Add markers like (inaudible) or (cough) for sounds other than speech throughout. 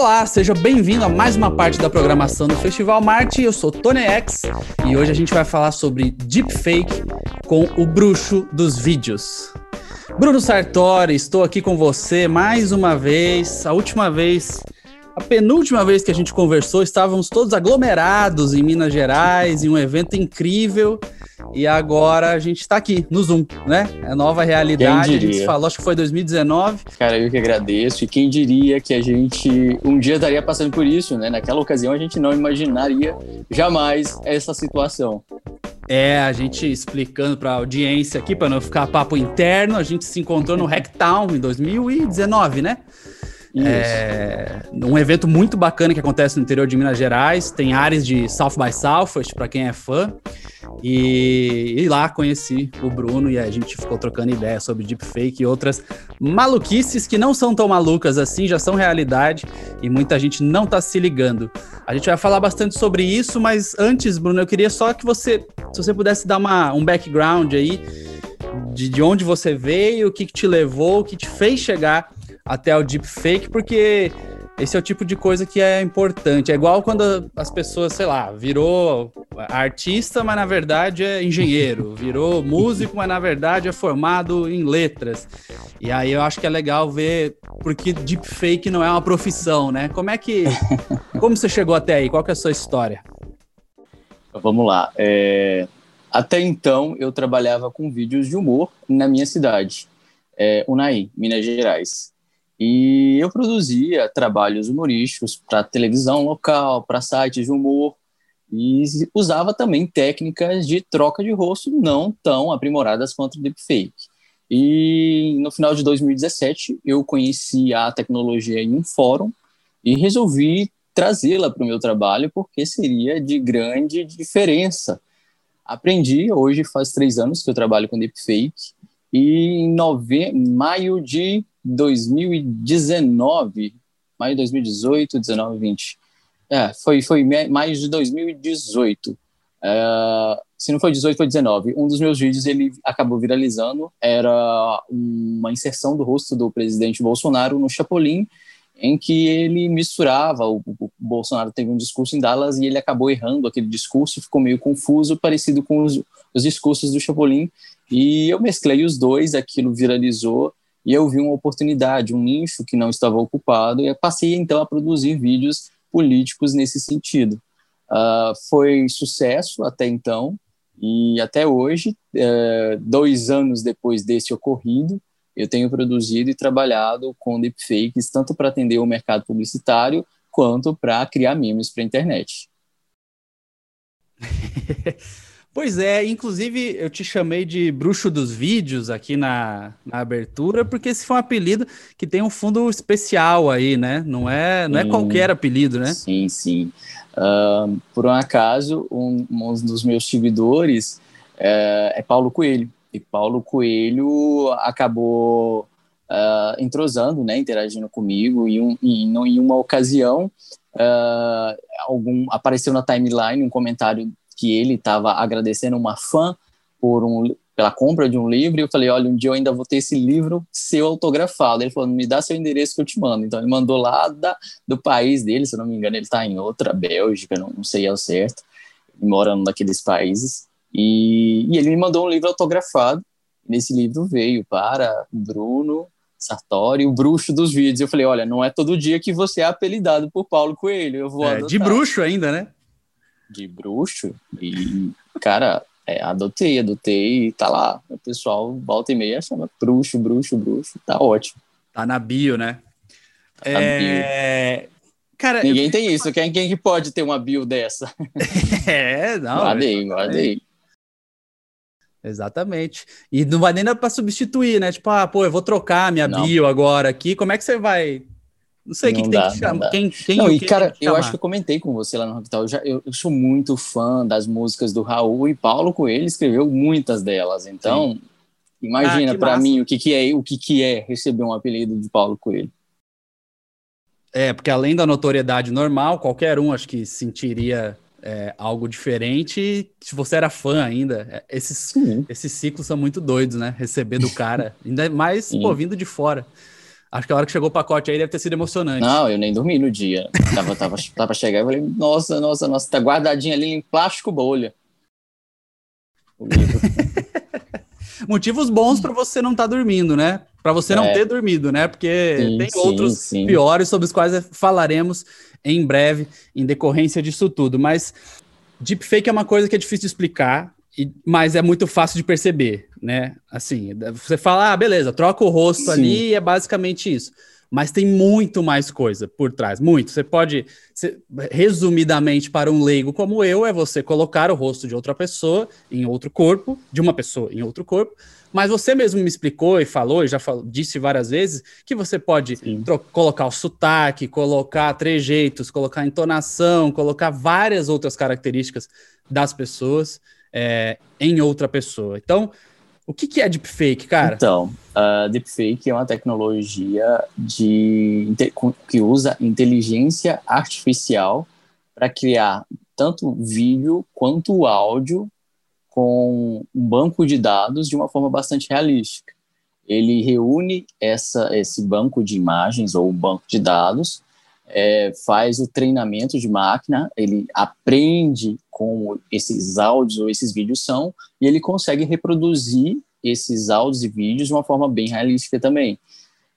Olá, seja bem-vindo a mais uma parte da programação do Festival Marte. Eu sou Tony X e hoje a gente vai falar sobre deepfake com o bruxo dos vídeos. Bruno Sartori, estou aqui com você mais uma vez. A última vez, a penúltima vez que a gente conversou, estávamos todos aglomerados em Minas Gerais, em um evento incrível. E agora a gente está aqui no Zoom, né? É nova realidade. A gente falou, acho que foi 2019. Cara, eu que agradeço. E quem diria que a gente um dia estaria passando por isso, né? Naquela ocasião a gente não imaginaria jamais essa situação. É, a gente explicando para a audiência aqui, para não ficar papo interno, a gente se encontrou no Hacktown em 2019, né? É, um evento muito bacana que acontece no interior de Minas Gerais. Tem áreas de South by Southwest, para quem é fã. E, e, lá conheci o Bruno e a gente ficou trocando ideia sobre deepfake e outras maluquices que não são tão malucas assim, já são realidade e muita gente não tá se ligando. A gente vai falar bastante sobre isso, mas antes, Bruno, eu queria só que você, se você pudesse dar uma, um background aí de, de onde você veio, o que, que te levou, o que te fez chegar até o deepfake, porque esse é o tipo de coisa que é importante. É igual quando as pessoas, sei lá, virou artista, mas na verdade é engenheiro, virou músico, mas na verdade é formado em letras. E aí eu acho que é legal ver porque deepfake não é uma profissão, né? Como é que (laughs) como você chegou até aí? Qual que é a sua história? Vamos lá. É... Até então eu trabalhava com vídeos de humor na minha cidade, é, Unai, Minas Gerais. E eu produzia trabalhos humorísticos para televisão local, para sites de humor, e usava também técnicas de troca de rosto não tão aprimoradas quanto o deepfake. E no final de 2017, eu conheci a tecnologia em um fórum e resolvi trazê-la para o meu trabalho porque seria de grande diferença. Aprendi, hoje faz três anos que eu trabalho com deepfake, e em nove... maio de 2019, maio de 2018, 19, 20. É, foi, foi maio de 2018. É, se não foi 18, foi 19. Um dos meus vídeos ele acabou viralizando. Era uma inserção do rosto do presidente Bolsonaro no Chapolin, em que ele misturava. O, o, Bolsonaro teve um discurso em Dallas e ele acabou errando aquele discurso, ficou meio confuso, parecido com os, os discursos do Chapolin. E eu mesclei os dois, aquilo viralizou e eu vi uma oportunidade, um nicho que não estava ocupado, e passei então a produzir vídeos políticos nesse sentido. Uh, foi sucesso até então, e até hoje, uh, dois anos depois desse ocorrido, eu tenho produzido e trabalhado com deepfakes, tanto para atender o mercado publicitário, quanto para criar memes para a internet. (laughs) Pois é, inclusive eu te chamei de bruxo dos vídeos aqui na, na abertura, porque esse foi um apelido que tem um fundo especial aí, né? Não é, não é qualquer apelido, né? Sim, sim. Uh, por um acaso, um, um dos meus seguidores uh, é Paulo Coelho. E Paulo Coelho acabou uh, entrosando, né, interagindo comigo, e um, em, em uma ocasião Uh, algum apareceu na timeline um comentário que ele estava agradecendo uma fã por um, pela compra de um livro, e eu falei, olha, um dia eu ainda vou ter esse livro seu autografado. Ele falou, me dá seu endereço que eu te mando. Então ele mandou lá da, do país dele, se eu não me engano, ele está em outra Bélgica, não, não sei ao certo, morando naqueles países, e, e ele me mandou um livro autografado, nesse livro veio para Bruno Sartori, o bruxo dos vídeos. Eu falei, olha, não é todo dia que você é apelidado por Paulo Coelho, eu vou é, De bruxo ainda, né? De bruxo e, cara, é, adotei, adotei e tá lá. O pessoal volta e meia chama bruxo, bruxo, bruxo. Tá ótimo. Tá na bio, né? Tá é... Bio. Cara, Ninguém eu... tem isso. Quem, quem que pode ter uma bio dessa? (laughs) é, não. Guardei, guardei. Exatamente. E não vai nem dar para substituir, né? Tipo, ah, pô, eu vou trocar minha não. bio agora aqui. Como é que você vai não sei o que, que tem que chamar. Quem, quem, não, e cara, eu acho que eu comentei com você lá no Rocktal. Eu, já, eu, eu, sou muito fã das músicas do Raul e Paulo Coelho escreveu muitas delas. Então, Sim. imagina ah, para mim o que, que é o que, que é receber um apelido de Paulo Coelho. É, porque além da notoriedade normal, qualquer um acho que sentiria é, algo diferente se você era fã ainda. É, esses, esses ciclos são muito doidos, né? Receber do cara, (laughs) ainda mais pô, vindo de fora. Acho que a hora que chegou o pacote aí deve ter sido emocionante. Não, eu nem dormi no dia. tava, tava, (laughs) tava chegar e falei, nossa, nossa, nossa, tá guardadinho ali em plástico bolha. (laughs) Motivos bons para você não estar tá dormindo, né? Para você não é. ter dormido, né? Porque sim, tem sim, outros sim. piores sobre os quais falaremos em breve, em decorrência disso tudo. Mas deepfake é uma coisa que é difícil de explicar, mas é muito fácil de perceber, né? Assim, você fala, ah, beleza, troca o rosto ali e é basicamente isso. Mas tem muito mais coisa por trás, muito. Você pode, resumidamente, para um leigo como eu, é você colocar o rosto de outra pessoa em outro corpo, de uma pessoa em outro corpo, mas você mesmo me explicou e falou, e já falou, disse várias vezes, que você pode colocar o sotaque, colocar trejeitos, colocar entonação, colocar várias outras características das pessoas é, em outra pessoa. Então, o que, que é deepfake, cara? Então, uh, deepfake é uma tecnologia de, que usa inteligência artificial para criar tanto vídeo quanto áudio com um banco de dados de uma forma bastante realística. Ele reúne essa, esse banco de imagens ou banco de dados, é, faz o treinamento de máquina, ele aprende como esses áudios ou esses vídeos são, e ele consegue reproduzir esses áudios e vídeos de uma forma bem realística também.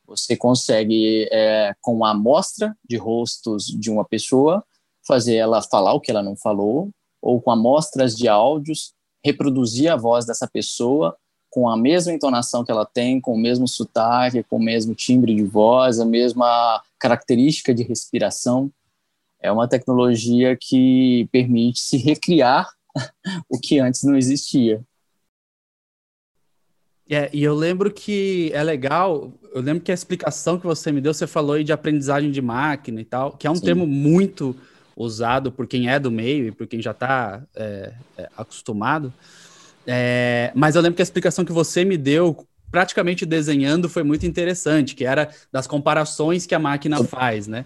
Você consegue, é, com a amostra de rostos de uma pessoa, fazer ela falar o que ela não falou, ou com amostras de áudios, reproduzir a voz dessa pessoa com a mesma entonação que ela tem, com o mesmo sotaque, com o mesmo timbre de voz, a mesma característica de respiração é uma tecnologia que permite se recriar (laughs) o que antes não existia. É, e eu lembro que é legal, eu lembro que a explicação que você me deu, você falou aí de aprendizagem de máquina e tal, que é um Sim. termo muito usado por quem é do meio e por quem já está é, é, acostumado. É, mas eu lembro que a explicação que você me deu, praticamente desenhando, foi muito interessante, que era das comparações que a máquina faz, né?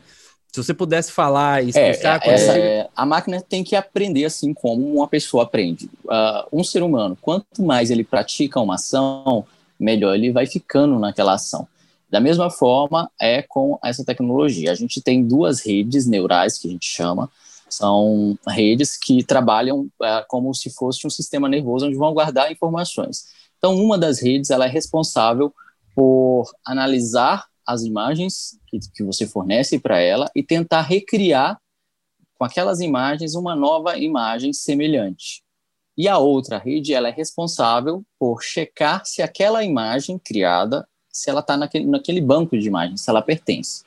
Se você pudesse falar e é, explicar... É, essa, é, a máquina tem que aprender assim como uma pessoa aprende. Uh, um ser humano, quanto mais ele pratica uma ação, melhor ele vai ficando naquela ação. Da mesma forma é com essa tecnologia. A gente tem duas redes neurais, que a gente chama, são redes que trabalham uh, como se fosse um sistema nervoso onde vão guardar informações. Então, uma das redes ela é responsável por analisar as imagens que, que você fornece para ela e tentar recriar com aquelas imagens uma nova imagem semelhante. E a outra rede ela é responsável por checar se aquela imagem criada, se ela está naquele, naquele banco de imagens, se ela pertence.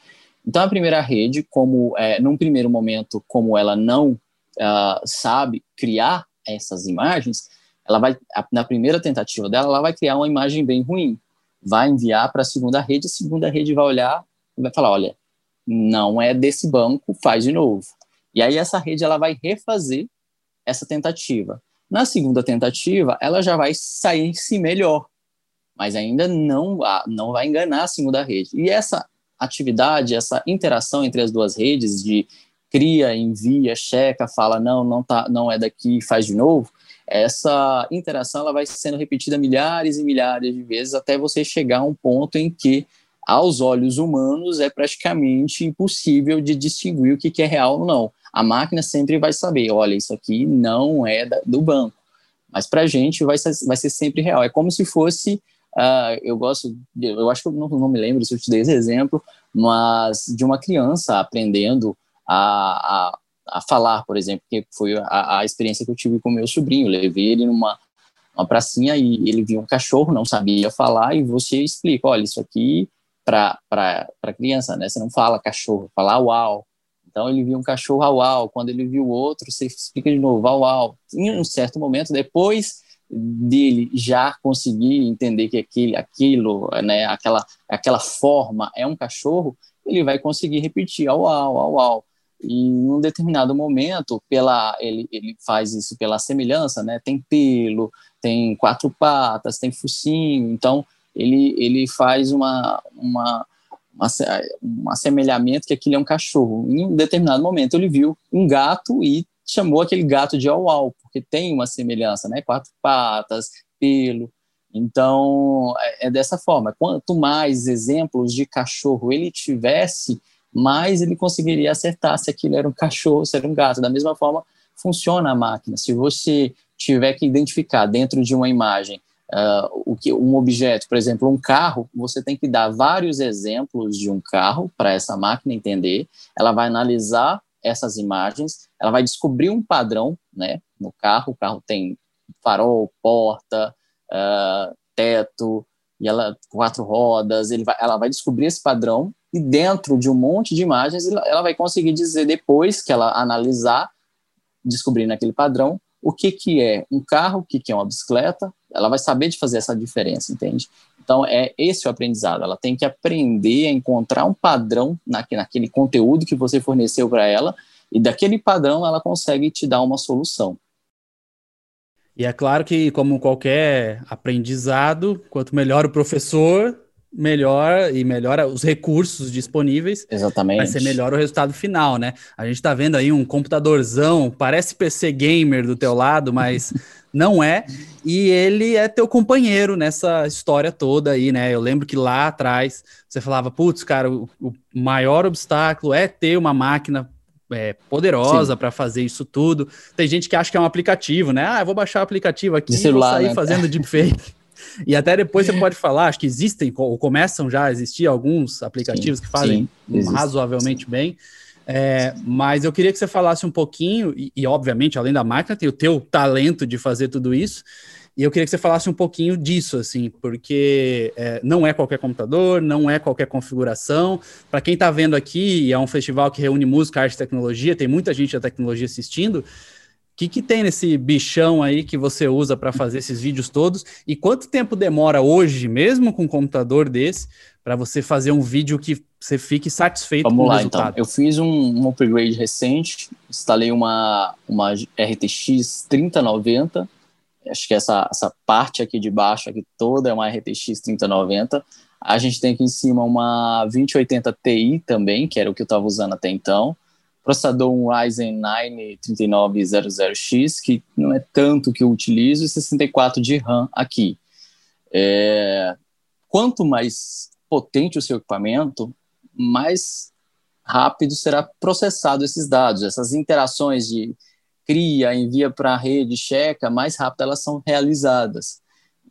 Então a primeira rede, como é, num primeiro momento, como ela não uh, sabe criar essas imagens, ela vai na primeira tentativa dela, ela vai criar uma imagem bem ruim vai enviar para a segunda rede, a segunda rede vai olhar e vai falar, olha, não é desse banco, faz de novo. E aí essa rede ela vai refazer essa tentativa. Na segunda tentativa, ela já vai sair-se melhor, mas ainda não, não vai enganar a segunda rede. E essa atividade, essa interação entre as duas redes de cria, envia, checa, fala não, não tá, não é daqui, faz de novo, essa interação ela vai sendo repetida milhares e milhares de vezes até você chegar a um ponto em que, aos olhos humanos, é praticamente impossível de distinguir o que é real ou não. A máquina sempre vai saber, olha, isso aqui não é do banco, mas para a gente vai ser, vai ser sempre real. É como se fosse, uh, eu gosto, eu acho que eu não, não me lembro se eu te dei esse exemplo, mas de uma criança aprendendo a, a a falar, por exemplo, que foi a, a experiência que eu tive com meu sobrinho. Levei ele numa uma pracinha e ele viu um cachorro, não sabia falar, e você explica: olha, isso aqui para criança, né? Você não fala cachorro, fala uau. Então ele viu um cachorro au au, quando ele viu outro, você explica de novo au au. Em um certo momento, depois dele já conseguir entender que aquele, aquilo, né, aquela, aquela forma é um cachorro, ele vai conseguir repetir au au, au au. E em um determinado momento, pela ele, ele faz isso pela semelhança, né? Tem pelo, tem quatro patas, tem focinho, então ele, ele faz uma, uma, uma, um assemelhamento que aquilo é um cachorro. Em um determinado momento ele viu um gato e chamou aquele gato de au-au, porque tem uma semelhança, né? Quatro patas, pelo. Então, é, é dessa forma. Quanto mais exemplos de cachorro ele tivesse, mais ele conseguiria acertar se aquilo era um cachorro, se era um gato. Da mesma forma, funciona a máquina. Se você tiver que identificar dentro de uma imagem uh, o que um objeto, por exemplo, um carro, você tem que dar vários exemplos de um carro para essa máquina entender. Ela vai analisar essas imagens, ela vai descobrir um padrão, né, no carro. O carro tem farol, porta, uh, teto, e ela quatro rodas. Vai, ela vai descobrir esse padrão e dentro de um monte de imagens ela vai conseguir dizer depois que ela analisar, descobrindo aquele padrão, o que, que é um carro, o que, que é uma bicicleta, ela vai saber de fazer essa diferença, entende? Então, é esse o aprendizado. Ela tem que aprender a encontrar um padrão naquele conteúdo que você forneceu para ela, e daquele padrão ela consegue te dar uma solução. E é claro que, como qualquer aprendizado, quanto melhor o professor, melhor e melhora os recursos disponíveis. Exatamente. Vai ser melhor o resultado final, né? A gente tá vendo aí um computadorzão, parece PC gamer do teu lado, mas (laughs) não é. E ele é teu companheiro nessa história toda aí, né? Eu lembro que lá atrás você falava, putz, cara, o, o maior obstáculo é ter uma máquina é, poderosa para fazer isso tudo. Tem gente que acha que é um aplicativo, né? Ah, eu vou baixar o aplicativo aqui e vou sair né? fazendo (laughs) deepfake. E até depois você pode falar, acho que existem, ou começam já a existir alguns aplicativos sim, que fazem sim, razoavelmente bem. É, mas eu queria que você falasse um pouquinho, e, e, obviamente, além da máquina, tem o teu talento de fazer tudo isso. E eu queria que você falasse um pouquinho disso, assim, porque é, não é qualquer computador, não é qualquer configuração. Para quem está vendo aqui, é um festival que reúne música, arte e tecnologia, tem muita gente da tecnologia assistindo que, que tem nesse bichão aí que você usa para fazer esses vídeos todos? E quanto tempo demora hoje, mesmo com um computador desse, para você fazer um vídeo que você fique satisfeito Vamos com lá, o resultado? Então. Eu fiz um, um, upgrade recente, instalei uma, uma RTX 3090. Acho que essa, essa parte aqui de baixo aqui toda é uma RTX 3090. A gente tem aqui em cima uma 2080 Ti também, que era o que eu estava usando até então processador um Ryzen 9 3900X, que não é tanto que eu utilizo, e 64 de RAM aqui. É, quanto mais potente o seu equipamento, mais rápido será processado esses dados. Essas interações de cria, envia para a rede, checa, mais rápido elas são realizadas.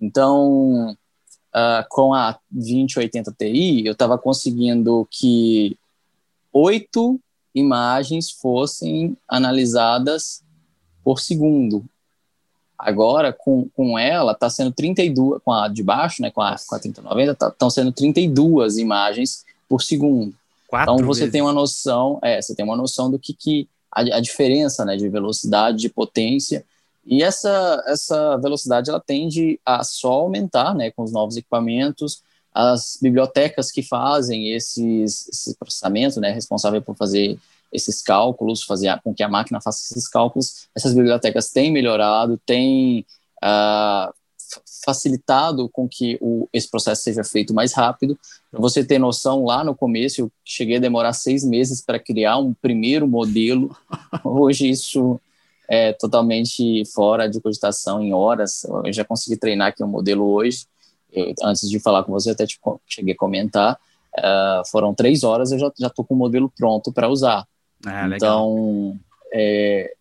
Então, uh, com a 2080 Ti, eu estava conseguindo que oito imagens fossem analisadas por segundo. Agora, com, com ela, está sendo 32, com a de baixo, né, com a, com a 3090, estão tá, sendo 32 imagens por segundo. Quatro então, você vezes. tem uma noção, é, você tem uma noção do que, que a, a diferença, né, de velocidade, de potência, e essa, essa velocidade, ela tende a só aumentar, né, com os novos equipamentos, as bibliotecas que fazem esses, esse processamento, né, responsável por fazer esses cálculos, fazer com que a máquina faça esses cálculos, essas bibliotecas têm melhorado, têm uh, facilitado com que o, esse processo seja feito mais rápido. Para você ter noção, lá no começo eu cheguei a demorar seis meses para criar um primeiro modelo. Hoje isso é totalmente fora de cogitação em horas. Eu já consegui treinar aqui um modelo hoje eu, antes de falar com você, até te, cheguei a comentar, uh, foram três horas, eu já estou com o modelo pronto para usar. Ah, então, é,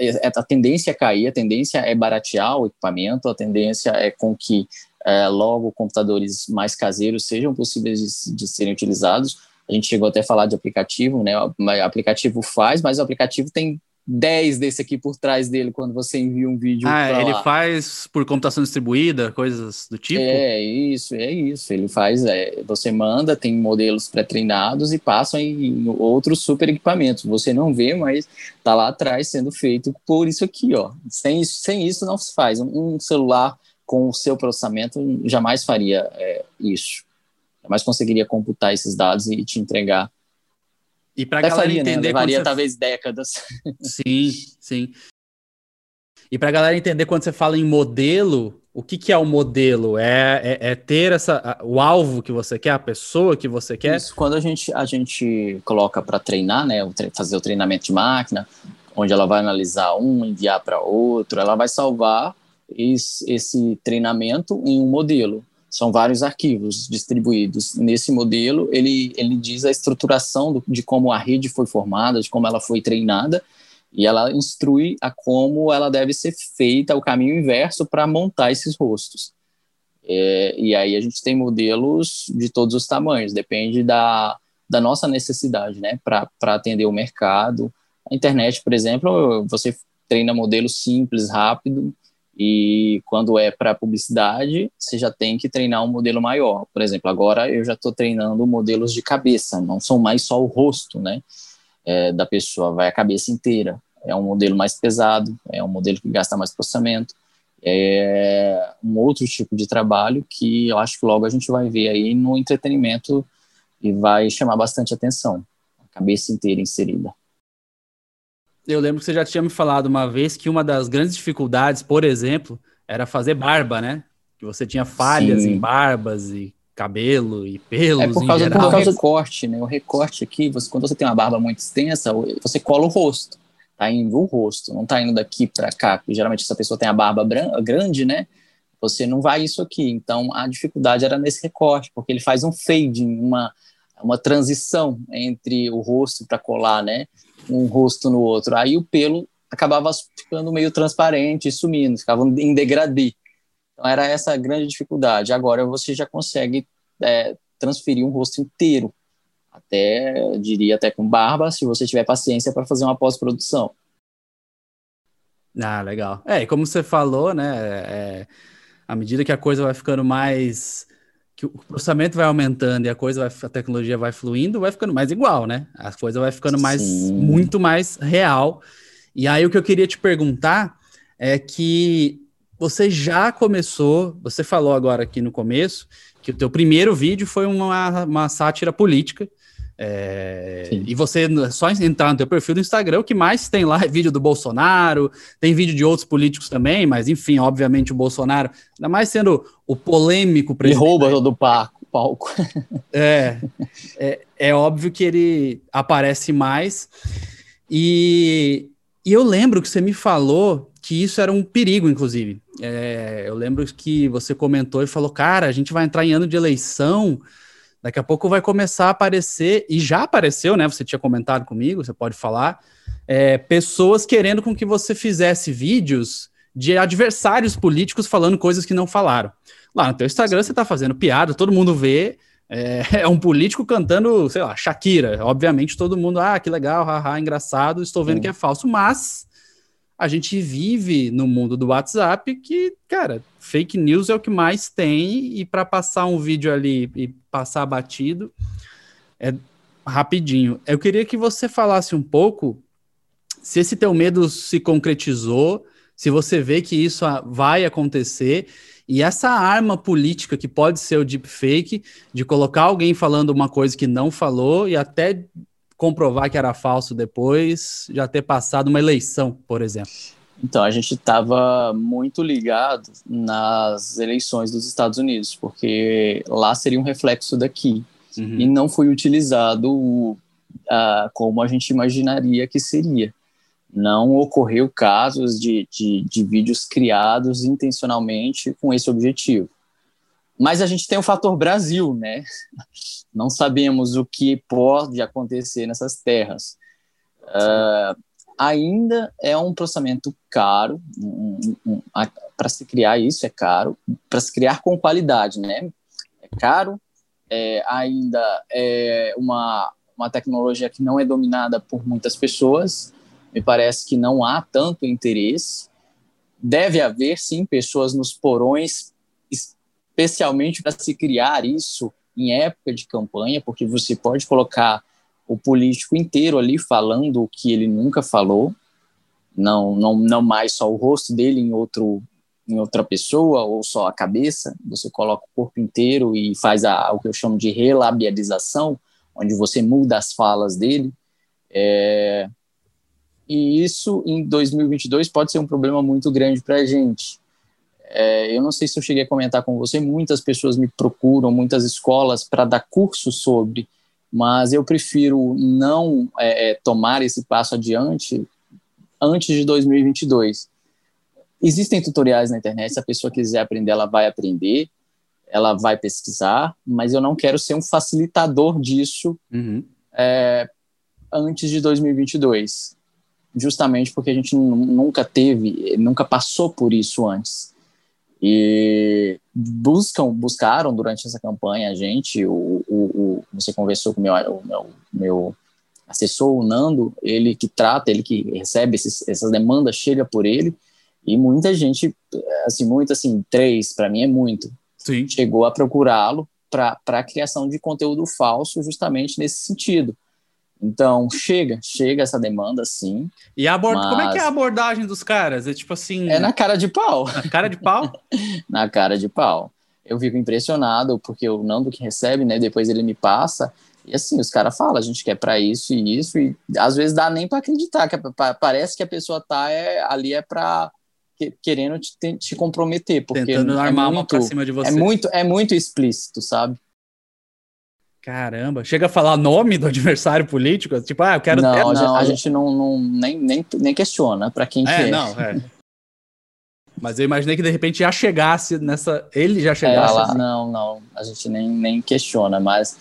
é, a tendência é cair, a tendência é baratear o equipamento, a tendência é com que é, logo computadores mais caseiros sejam possíveis de, de, serem utilizados. A gente chegou até a falar de aplicativo, né? O aplicativo faz, mas o aplicativo tem 10 desse aqui por trás dele quando você envia um vídeo. Ah, ele lá. faz por computação distribuída, coisas do tipo? É, isso, é isso. Ele faz, é, você manda, tem modelos pré-treinados e passam em outros super equipamentos. Você não vê, mas tá lá atrás sendo feito por isso aqui, ó. Sem isso, sem isso não se faz. Um celular com o seu processamento jamais faria é, isso. Jamais conseguiria computar esses dados e te entregar e para galera faria, né? entender. Né? Levaria você... talvez décadas. Sim, sim. E para galera entender quando você fala em modelo, o que, que é o modelo? É, é, é, ter essa, o alvo que você quer, a pessoa que você quer? Isso, quando a gente, a gente coloca para treinar, né, fazer o treinamento de máquina, onde ela vai analisar um, enviar para outro, ela vai salvar esse, esse treinamento em um modelo. São vários arquivos distribuídos. Nesse modelo, ele, ele diz a estruturação do, de como a rede foi formada, de como ela foi treinada, e ela instrui a como ela deve ser feita, o caminho inverso para montar esses rostos. É, e aí a gente tem modelos de todos os tamanhos, depende da, da nossa necessidade, né, para atender o mercado. A internet, por exemplo, você treina modelo simples, rápido, e quando é para publicidade, você já tem que treinar um modelo maior. Por exemplo, agora eu já estou treinando modelos de cabeça, não são mais só o rosto, né, é, da pessoa, vai a cabeça inteira. É um modelo mais pesado, é um modelo que gasta mais processamento. É um outro tipo de trabalho que eu acho que logo a gente vai ver aí no entretenimento e vai chamar bastante atenção. A cabeça inteira inserida. Eu lembro que você já tinha me falado uma vez que uma das grandes dificuldades, por exemplo, era fazer barba, né? Que você tinha falhas Sim. em barbas e cabelo e pelos. É por causa, por causa do recorte, né? O recorte aqui, você, quando você tem uma barba muito extensa, você cola o rosto. Tá indo o rosto, não tá indo daqui para cá. Porque geralmente essa pessoa tem a barba grande, né? Você não vai isso aqui. Então a dificuldade era nesse recorte, porque ele faz um fading, uma, uma transição entre o rosto para colar, né? Um rosto no outro. Aí o pelo acabava ficando meio transparente, sumindo, ficava em degradê. Então era essa a grande dificuldade. Agora você já consegue é, transferir um rosto inteiro, até diria até com barba, se você tiver paciência para fazer uma pós-produção. Ah, legal. É, e como você falou, né, é, à medida que a coisa vai ficando mais que o processamento vai aumentando e a coisa vai, a tecnologia vai fluindo, vai ficando mais igual, né? A coisa vai ficando mais Sim. muito mais real. E aí o que eu queria te perguntar é que você já começou, você falou agora aqui no começo que o teu primeiro vídeo foi uma, uma sátira política é, e você, só entrar no teu perfil do Instagram, o que mais tem lá é vídeo do Bolsonaro, tem vídeo de outros políticos também, mas enfim, obviamente o Bolsonaro, ainda mais sendo o polêmico presidente. Ele rouba todo o palco. (laughs) É, é, é óbvio que ele aparece mais. E, e eu lembro que você me falou que isso era um perigo, inclusive. É, eu lembro que você comentou e falou, cara, a gente vai entrar em ano de eleição Daqui a pouco vai começar a aparecer, e já apareceu, né? Você tinha comentado comigo, você pode falar, é, pessoas querendo com que você fizesse vídeos de adversários políticos falando coisas que não falaram. Lá no teu Instagram você tá fazendo piada, todo mundo vê, é, (laughs) é, um político cantando, sei lá, Shakira. Obviamente todo mundo, ah, que legal, haha, engraçado, estou vendo que é falso, mas a gente vive no mundo do WhatsApp que, cara, fake news é o que mais tem e para passar um vídeo ali e passar batido é rapidinho. Eu queria que você falasse um pouco se esse teu medo se concretizou, se você vê que isso vai acontecer e essa arma política que pode ser o deepfake, de colocar alguém falando uma coisa que não falou e até comprovar que era falso depois, já ter passado uma eleição, por exemplo? Então, a gente estava muito ligado nas eleições dos Estados Unidos, porque lá seria um reflexo daqui. Uhum. E não foi utilizado uh, como a gente imaginaria que seria. Não ocorreu casos de, de, de vídeos criados intencionalmente com esse objetivo. Mas a gente tem o fator Brasil, né? Não sabemos o que pode acontecer nessas terras. Uh, ainda é um processamento caro, um, um, um, para se criar isso é caro, para se criar com qualidade, né? É caro, é, ainda é uma, uma tecnologia que não é dominada por muitas pessoas, me parece que não há tanto interesse. Deve haver, sim, pessoas nos porões especialmente para se criar isso em época de campanha, porque você pode colocar o político inteiro ali falando o que ele nunca falou, não, não, não mais só o rosto dele em outro em outra pessoa ou só a cabeça, você coloca o corpo inteiro e faz a, o que eu chamo de relabialização, onde você muda as falas dele. É, e isso em 2022 pode ser um problema muito grande para a gente, é, eu não sei se eu cheguei a comentar com você, muitas pessoas me procuram, muitas escolas para dar curso sobre, mas eu prefiro não é, é tomar esse passo adiante antes de 2022. existem tutoriais na internet, se a pessoa quiser aprender, ela vai aprender, ela vai pesquisar, mas eu não quero ser um facilitador disso uhum. é, antes de 2022, justamente porque a gente nunca teve, nunca passou por isso antes. E buscam, buscaram durante essa campanha a gente, o, o, o você conversou com o meu, o meu, meu assessor, o Nando, ele que trata, ele que recebe esses, essas demandas, chega por ele, e muita gente, assim, muito assim, três, para mim é muito, Sim. chegou a procurá-lo para a criação de conteúdo falso justamente nesse sentido. Então, chega, chega essa demanda, sim. E a mas... como é que é a abordagem dos caras? É tipo assim. É na cara de pau. Na cara de pau? (laughs) na cara de pau. Eu fico impressionado, porque o Nando que recebe, né? Depois ele me passa. E assim, os caras falam, a gente quer para isso e isso, e às vezes dá nem para acreditar, que parece que a pessoa tá é, ali é para querendo te, te, comprometer, porque Tentando é armar muito, uma pra cima de você. É muito, é muito explícito, sabe? Caramba, chega a falar nome do adversário político? Tipo, ah, eu quero... Não, a, não. a gente não, não nem, nem, nem questiona para quem é. É, não, é. (laughs) Mas eu imaginei que de repente já chegasse nessa... Ele já chegasse. Ela, assim. Não, não, a gente nem, nem questiona, mas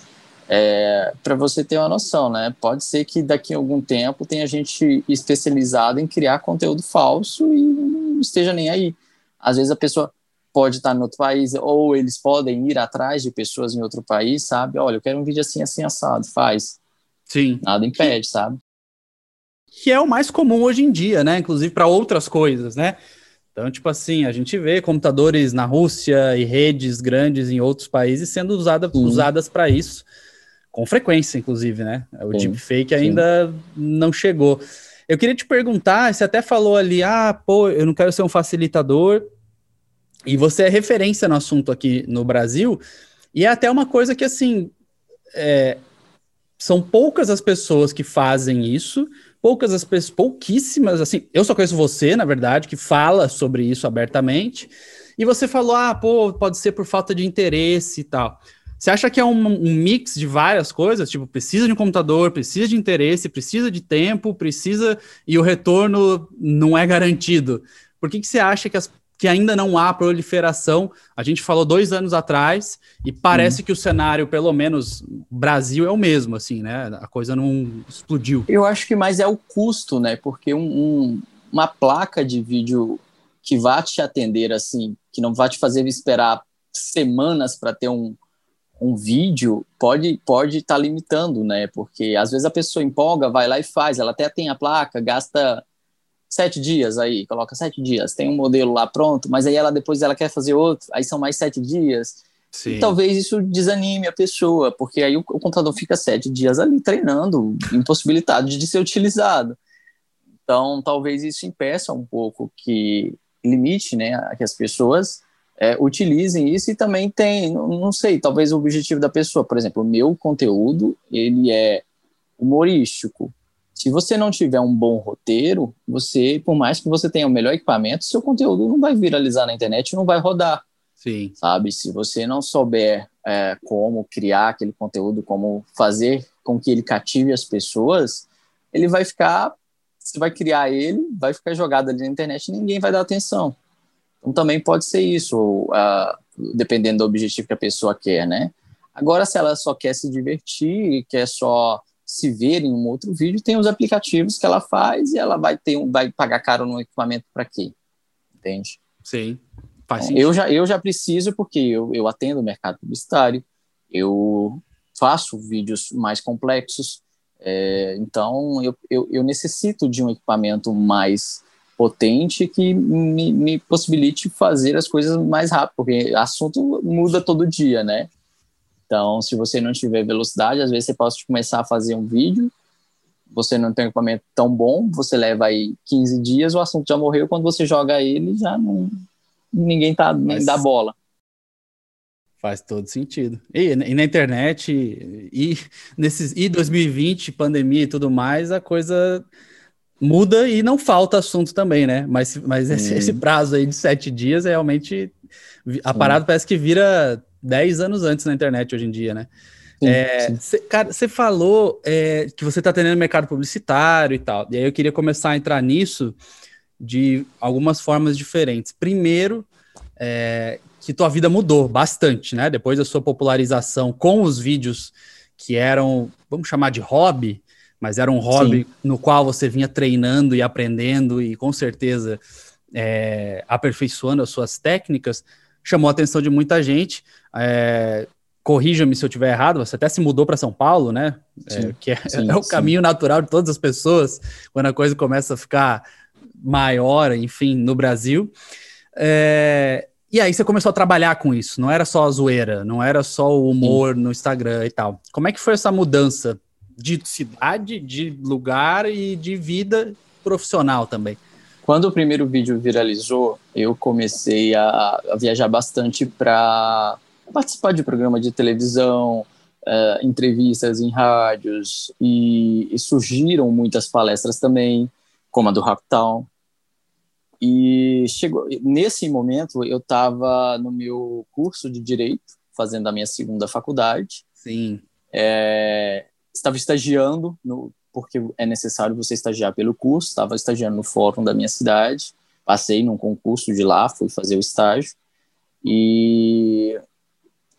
é, para você ter uma noção, né? Pode ser que daqui a algum tempo tenha gente especializada em criar conteúdo falso e não esteja nem aí. Às vezes a pessoa pode estar em outro país, ou eles podem ir atrás de pessoas em outro país, sabe? Olha, eu quero um vídeo assim, assim, assado, faz. Sim. Nada impede, sabe? Que é o mais comum hoje em dia, né? Inclusive para outras coisas, né? Então, tipo assim, a gente vê computadores na Rússia e redes grandes em outros países sendo usada, usadas para isso, com frequência, inclusive, né? O sim, deepfake ainda sim. não chegou. Eu queria te perguntar, você até falou ali, ah, pô, eu não quero ser um facilitador, e você é referência no assunto aqui no Brasil, e é até uma coisa que, assim, é, são poucas as pessoas que fazem isso, poucas as pessoas, pouquíssimas, assim, eu só conheço você, na verdade, que fala sobre isso abertamente, e você falou, ah, pô, pode ser por falta de interesse e tal. Você acha que é um, um, mix de várias coisas? Tipo, precisa de um computador, precisa de interesse, precisa de tempo, precisa. e o retorno não é garantido. Por que, que você acha que as que ainda não há proliferação. A gente falou dois anos atrás e parece hum. que o cenário, pelo menos Brasil, é o mesmo, assim, né? A coisa não explodiu. Eu acho que mais é o custo, né? Porque um, um, uma placa de vídeo que vá te atender, assim, que não vai te fazer esperar semanas para ter um, um vídeo, pode pode estar tá limitando, né? Porque às vezes a pessoa empolga, vai lá e faz, ela até tem a placa, gasta sete dias aí, coloca sete dias, tem um modelo lá pronto, mas aí ela depois ela quer fazer outro, aí são mais sete dias. Sim. E talvez isso desanime a pessoa, porque aí o, o computador fica sete dias ali treinando, impossibilitado de ser utilizado. Então, talvez isso impeça um pouco que limite, né, que as pessoas é, utilizem isso e também tem, não, não sei, talvez o objetivo da pessoa, por exemplo, o meu conteúdo, ele é humorístico, se você não tiver um bom roteiro, você, por mais que você tenha o melhor equipamento, seu conteúdo não vai viralizar na internet, não vai rodar. Sim. Sabe? Se você não souber é, como criar aquele conteúdo, como fazer com que ele cative as pessoas, ele vai ficar, você vai criar ele, vai ficar jogado ali na internet e ninguém vai dar atenção. Então também pode ser isso, uh, dependendo do objetivo que a pessoa quer, né? Agora, se ela só quer se divertir, quer só se ver em um outro vídeo, tem os aplicativos que ela faz e ela vai ter um, vai pagar caro no equipamento para quê? Entende? Sim. Faz então, eu já eu já preciso porque eu, eu atendo o mercado publicitário, eu faço vídeos mais complexos, é, então eu, eu, eu, necessito de um equipamento mais potente que me, me possibilite fazer as coisas mais rápido, porque assunto muda todo dia, né? Então, se você não tiver velocidade, às vezes você pode começar a fazer um vídeo, você não tem um equipamento tão bom, você leva aí 15 dias, o assunto já morreu, quando você joga ele, já não ninguém tá nem dá bola. Faz todo sentido. E, e, na internet, e nesses e 2020, pandemia e tudo mais, a coisa muda e não falta assunto também, né? Mas, mas esse, esse prazo aí de sete dias, realmente, a parada parece que vira 10 anos antes na internet hoje em dia, né? Sim, é, cê, cara, você falou é, que você está atendendo mercado publicitário e tal, e aí eu queria começar a entrar nisso, de algumas formas diferentes. Primeiro, é, que tua vida mudou bastante, né? Depois da sua popularização com os vídeos que eram, vamos chamar de hobby, mas era um hobby Sim. no qual você vinha treinando e aprendendo e com certeza é, aperfeiçoando as suas técnicas, chamou a atenção de muita gente. É, Corrija-me se eu estiver errado, você até se mudou para São Paulo, né? É, que é, sim, (laughs) é o sim. caminho natural de todas as pessoas quando a coisa começa a ficar maior, enfim, no Brasil. É, e aí você começou a trabalhar com isso, não era só a zoeira, não era só o humor Sim. no Instagram e tal. Como é que foi essa mudança de cidade, de lugar e de vida profissional também? Quando o primeiro vídeo viralizou, eu comecei a, a viajar bastante para participar de programa de televisão, uh, entrevistas em rádios, e, e, surgiram muitas palestras também, como a do Hacktown, e chegou nesse momento eu estava no meu curso de direito, fazendo a minha segunda faculdade. Sim. É, estava estagiando no porque é necessário você estagiar pelo curso. Estava estagiando no fórum da minha cidade. Passei num concurso de lá, fui fazer o estágio e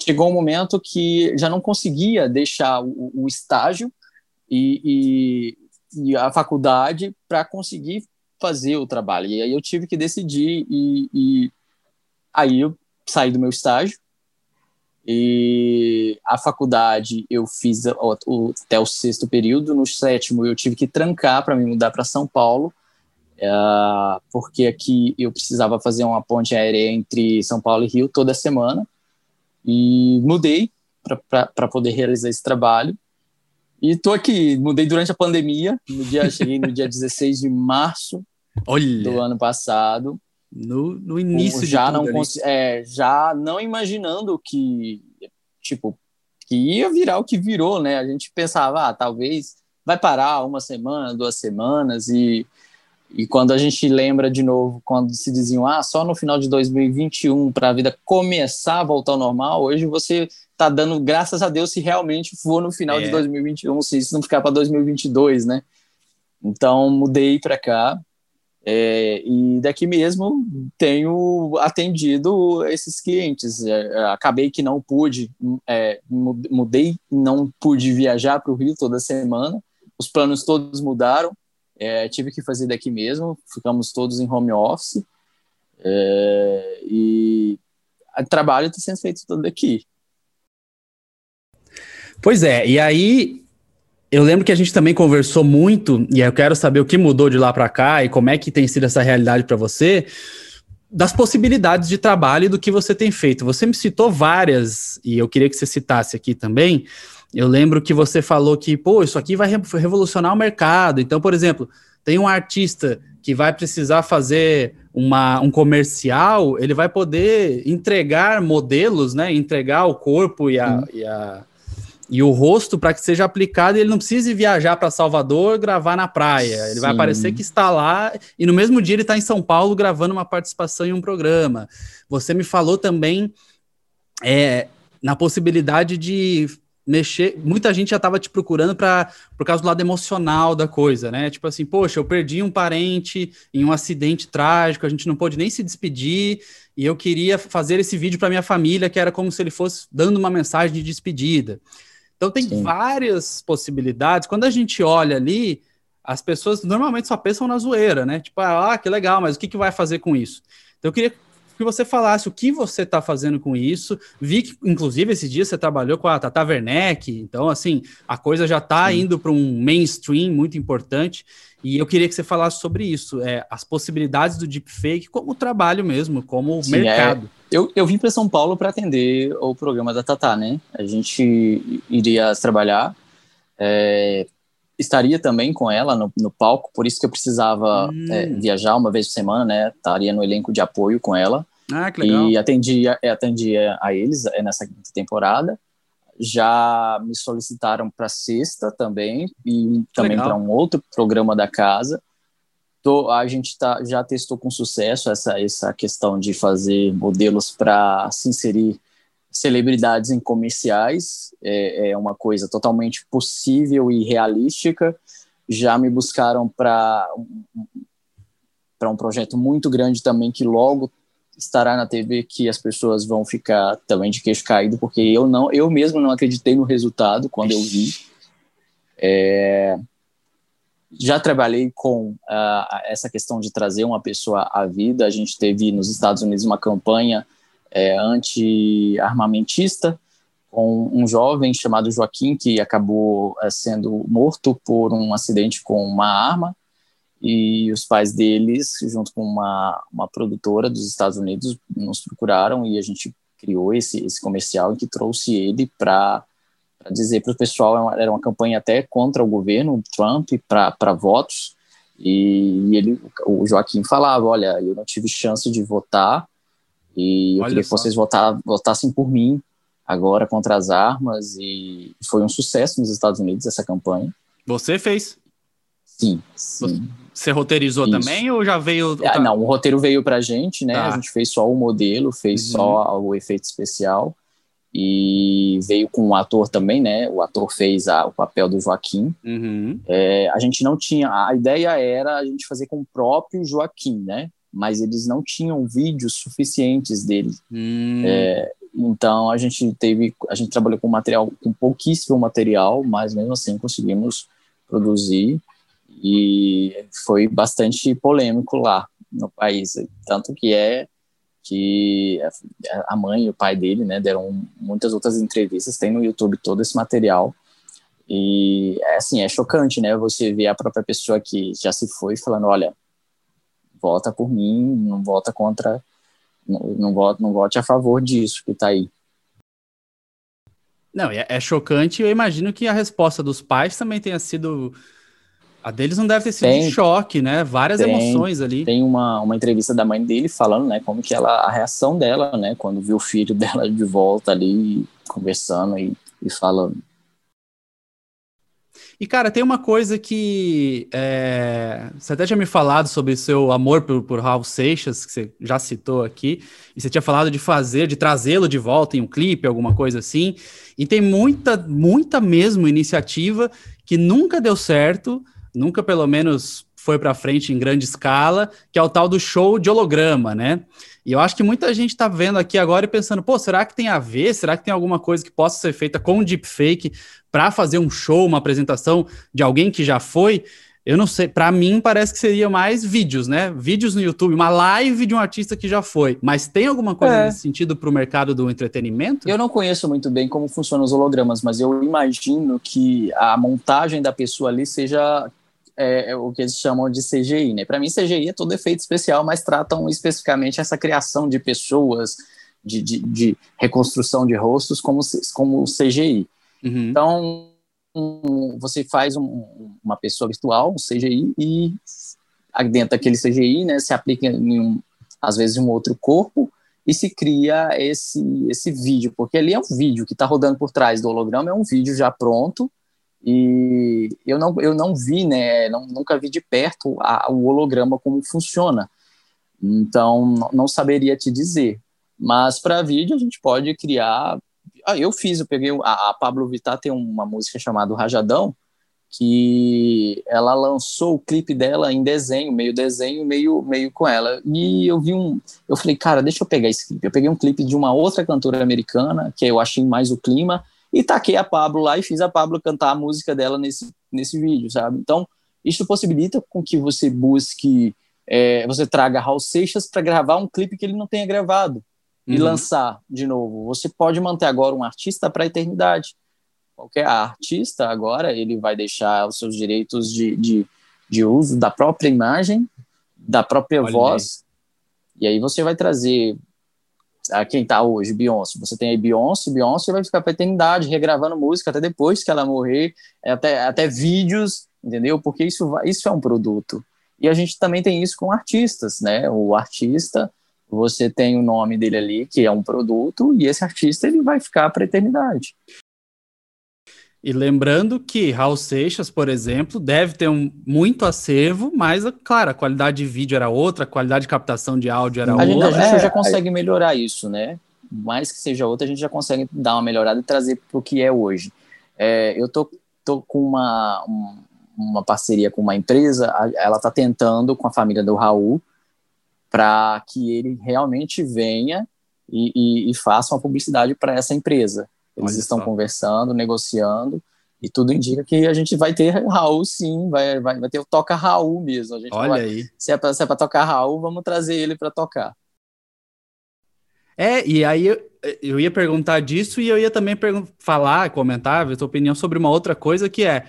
chegou um momento que já não conseguia deixar o, o estágio e, e, e a faculdade para conseguir fazer o trabalho. E aí eu tive que decidir e, e aí eu saí do meu estágio e a faculdade eu fiz o, o, até o sexto período, no sétimo eu tive que trancar para me mudar para São Paulo, uh, porque aqui eu precisava fazer uma ponte aérea entre São Paulo e Rio toda semana, e mudei para poder realizar esse trabalho. E tô aqui, mudei durante a pandemia, no dia, cheguei no dia (laughs) 16 de março Olha. do ano passado. No, no início já não é, já não imaginando que tipo que ia virar o que virou, né? A gente pensava, ah, talvez vai parar uma semana, duas semanas e e quando a gente lembra de novo, quando se diziam, ah, só no final de 2021 para a vida começar a voltar ao normal, hoje você está dando graças a Deus se realmente for no final é. de 2021, se isso não ficar para 2022, né? Então mudei para cá é, e daqui mesmo tenho atendido esses clientes. É, acabei que não pude, é, mudei, não pude viajar para o Rio toda semana. Os planos todos mudaram. É, tive que fazer daqui mesmo. Ficamos todos em home office. É, e o trabalho está sendo feito todo aqui. Pois é, e aí eu lembro que a gente também conversou muito, e eu quero saber o que mudou de lá para cá e como é que tem sido essa realidade para você, das possibilidades de trabalho e do que você tem feito. Você me citou várias, e eu queria que você citasse aqui também. Eu lembro que você falou que, pô, isso aqui vai revolucionar o mercado. Então, por exemplo, tem um artista que vai precisar fazer uma, um comercial, ele vai poder entregar modelos, né? Entregar o corpo e a, e a e o rosto para que seja aplicado ele não precise viajar para Salvador gravar na praia. Ele Sim. vai parecer que está lá e no mesmo dia ele está em São Paulo gravando uma participação em um programa. Você me falou também é, na possibilidade de mexer. Muita gente já estava te procurando para por causa do lado emocional da coisa, né? Tipo assim, poxa, eu perdi um parente em um acidente trágico, a gente não pôde nem se despedir e eu queria fazer esse vídeo para minha família, que era como se ele fosse dando uma mensagem de despedida. Então tem Sim. várias possibilidades. Quando a gente olha ali, as pessoas normalmente só pensam na zoeira, né? Tipo, ah, que legal, mas o que, que vai fazer com isso? Então eu queria que você falasse o que você está fazendo com isso. Vi que, inclusive, esse dia você trabalhou com a Tata Werneck, então, assim, a coisa já está indo para um mainstream muito importante. E eu queria que você falasse sobre isso, é, as possibilidades do deepfake como trabalho mesmo, como Sim, é. mercado. É, eu, eu vim para São Paulo para atender o programa da Tata, né? A gente iria trabalhar, é, estaria também com ela no, no, palco, por isso que eu precisava hum. é, viajar uma vez por semana, né? Estaria no elenco de apoio com ela. Ah, que legal. E atendia, é, atendia a eles é, nessa quinta temporada. Já me solicitaram para sexta também, e que também para um outro programa da casa tô, a gente tá, já testou com sucesso essa, essa questão de fazer modelos para se inserir celebridades em comerciais. É, é uma coisa totalmente possível e realística. Já me buscaram para para um projeto muito grande também que logo estará na TV que as pessoas vão ficar também de queixo caído porque eu não eu mesmo não acreditei no resultado quando eu vi é, já trabalhei com uh, essa questão de trazer uma pessoa à vida a gente teve nos Estados Unidos uma campanha é, anti-armamentista com um jovem chamado Joaquim que acabou é, sendo morto por um acidente com uma arma. E os pais deles, junto com uma, uma produtora dos Estados Unidos, nos procuraram e a gente criou esse, esse comercial em que trouxe ele para dizer para o pessoal, era uma campanha até contra o governo Trump, para votos, e, ele, o Joaquim falava, olha, eu não tive chance de votar, e eu olha queria só. que vocês votar, votassem por mim agora contra as armas, e foi um sucesso nos Estados Unidos essa campanha. Você fez? Sim, sim. Você roteirizou Isso. também ou já veio? Ah, não, o roteiro veio pra gente, né? Tá. A gente fez só o modelo, fez uhum. só o efeito especial e veio com um ator também, né? O ator fez a, o papel do Joaquim. Uhum. É, a gente não tinha. A ideia era a gente fazer com o próprio Joaquim, né? Mas eles não tinham vídeos suficientes dele. Hum. É, então a gente teve, a gente trabalhou com material, com pouquíssimo material, mas mesmo assim conseguimos produzir e foi bastante polêmico lá no país, tanto que é que a mãe e o pai dele, né, deram muitas outras entrevistas, tem no YouTube todo esse material e é assim, é chocante, né, você ver a própria pessoa que já se foi falando, olha, vota por mim, não vota contra, não, não vota, não vote a favor disso que tá aí. Não, é, é chocante. Eu imagino que a resposta dos pais também tenha sido a deles não deve ter sido tem, um choque, né? Várias tem, emoções ali. Tem uma, uma entrevista da mãe dele falando, né, como que ela, a reação dela, né, quando viu o filho (laughs) dela de volta ali, conversando e, e falando. E, cara, tem uma coisa que é, você até tinha me falado sobre o seu amor por, por Raul Seixas, que você já citou aqui, e você tinha falado de fazer, de trazê-lo de volta em um clipe, alguma coisa assim. E tem muita, muita mesmo iniciativa que nunca deu certo, nunca pelo menos foi para frente em grande escala, que é o tal do show de holograma, né? E eu acho que muita gente está vendo aqui agora e pensando, pô, será que tem a ver? Será que tem alguma coisa que possa ser feita com deepfake para fazer um show, uma apresentação de alguém que já foi? Eu não sei, para mim parece que seria mais vídeos, né? Vídeos no YouTube, uma live de um artista que já foi. Mas tem alguma coisa é. nesse sentido para o mercado do entretenimento? Eu não conheço muito bem como funcionam os hologramas, mas eu imagino que a montagem da pessoa ali seja é, é o que eles chamam de CGI, né? Para mim, CGI é todo efeito especial, mas tratam especificamente essa criação de pessoas, de, de, de reconstrução de rostos como, como CGI. Uhum. Então, um, você faz um, uma pessoa virtual, um CGI, e dentro daquele CGI, né, se aplica em um, às vezes um outro corpo e se cria esse, esse vídeo, porque ali é um vídeo que está rodando por trás do holograma, é um vídeo já pronto, e eu não, eu não vi, né, não, nunca vi de perto a, o holograma como funciona. Então, não saberia te dizer. Mas para vídeo a gente pode criar. Ah, eu fiz, eu peguei. A, a Pablo Vittar tem uma música chamada Rajadão, que ela lançou o clipe dela em desenho, meio desenho, meio, meio com ela. E eu vi um. Eu falei, cara, deixa eu pegar esse clipe. Eu peguei um clipe de uma outra cantora americana, que eu achei mais o clima, e taquei a Pablo lá e fiz a Pablo cantar a música dela nesse, nesse vídeo, sabe? Então, isso possibilita com que você busque, é, você traga Raul Seixas para gravar um clipe que ele não tenha gravado e uhum. lançar de novo. Você pode manter agora um artista para a eternidade. Qualquer artista agora, ele vai deixar os seus direitos de, de, de uso da própria imagem, da própria Olha voz, aí. e aí você vai trazer a quem tá hoje, Beyoncé. Você tem aí Beyoncé, Beyoncé vai ficar pra eternidade, regravando música até depois que ela morrer, até, até vídeos, entendeu? Porque isso, isso é um produto. E a gente também tem isso com artistas, né? O artista, você tem o nome dele ali, que é um produto, e esse artista ele vai ficar para eternidade. E lembrando que Raul Seixas, por exemplo, deve ter um, muito acervo, mas, claro, a qualidade de vídeo era outra, a qualidade de captação de áudio era a outra. Gente, a gente é, já consegue melhorar isso, né? Mais que seja outra, a gente já consegue dar uma melhorada e trazer para o que é hoje. É, eu tô, tô com uma, uma parceria com uma empresa, ela está tentando com a família do Raul para que ele realmente venha e, e, e faça uma publicidade para essa empresa. Eles Olha estão só. conversando, negociando, e tudo indica que a gente vai ter Raul sim, vai, vai, vai ter o Toca Raul mesmo. A gente Olha vai, aí. Se é para é tocar Raul, vamos trazer ele para tocar. É, e aí eu, eu ia perguntar disso e eu ia também falar, comentar a sua opinião sobre uma outra coisa que é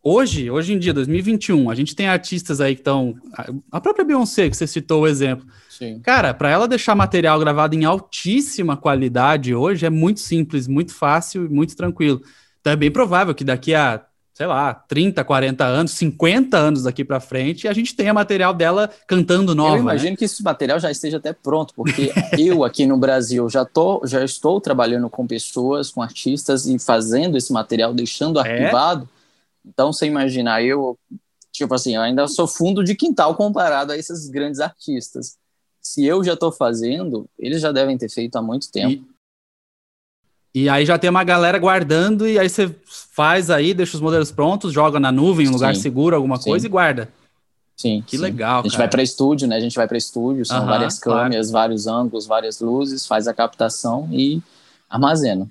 hoje, hoje em dia, 2021, a gente tem artistas aí que estão. A própria Beyoncé, que você citou o exemplo. Sim. Cara, para ela deixar material gravado em altíssima qualidade hoje é muito simples, muito fácil e muito tranquilo. Então é bem provável que daqui a sei lá, 30, 40 anos, 50 anos daqui para frente, a gente tenha material dela cantando nova. Eu né? imagino né? que esse material já esteja até pronto, porque (laughs) eu aqui no Brasil já, tô, já estou trabalhando com pessoas, com artistas e fazendo esse material, deixando é? arquivado. Então, você imaginar, eu, tipo assim, eu ainda sou fundo de quintal comparado a esses grandes artistas. Se eu já estou fazendo, eles já devem ter feito há muito tempo. E e aí já tem uma galera guardando, e aí você faz aí, deixa os modelos prontos, joga na nuvem, em um lugar seguro, alguma coisa, e guarda. Sim. Que sim. legal. A gente cara. vai para estúdio, né? A gente vai para estúdio, são várias câmeras, claro. vários ângulos, várias luzes, faz a captação e armazena.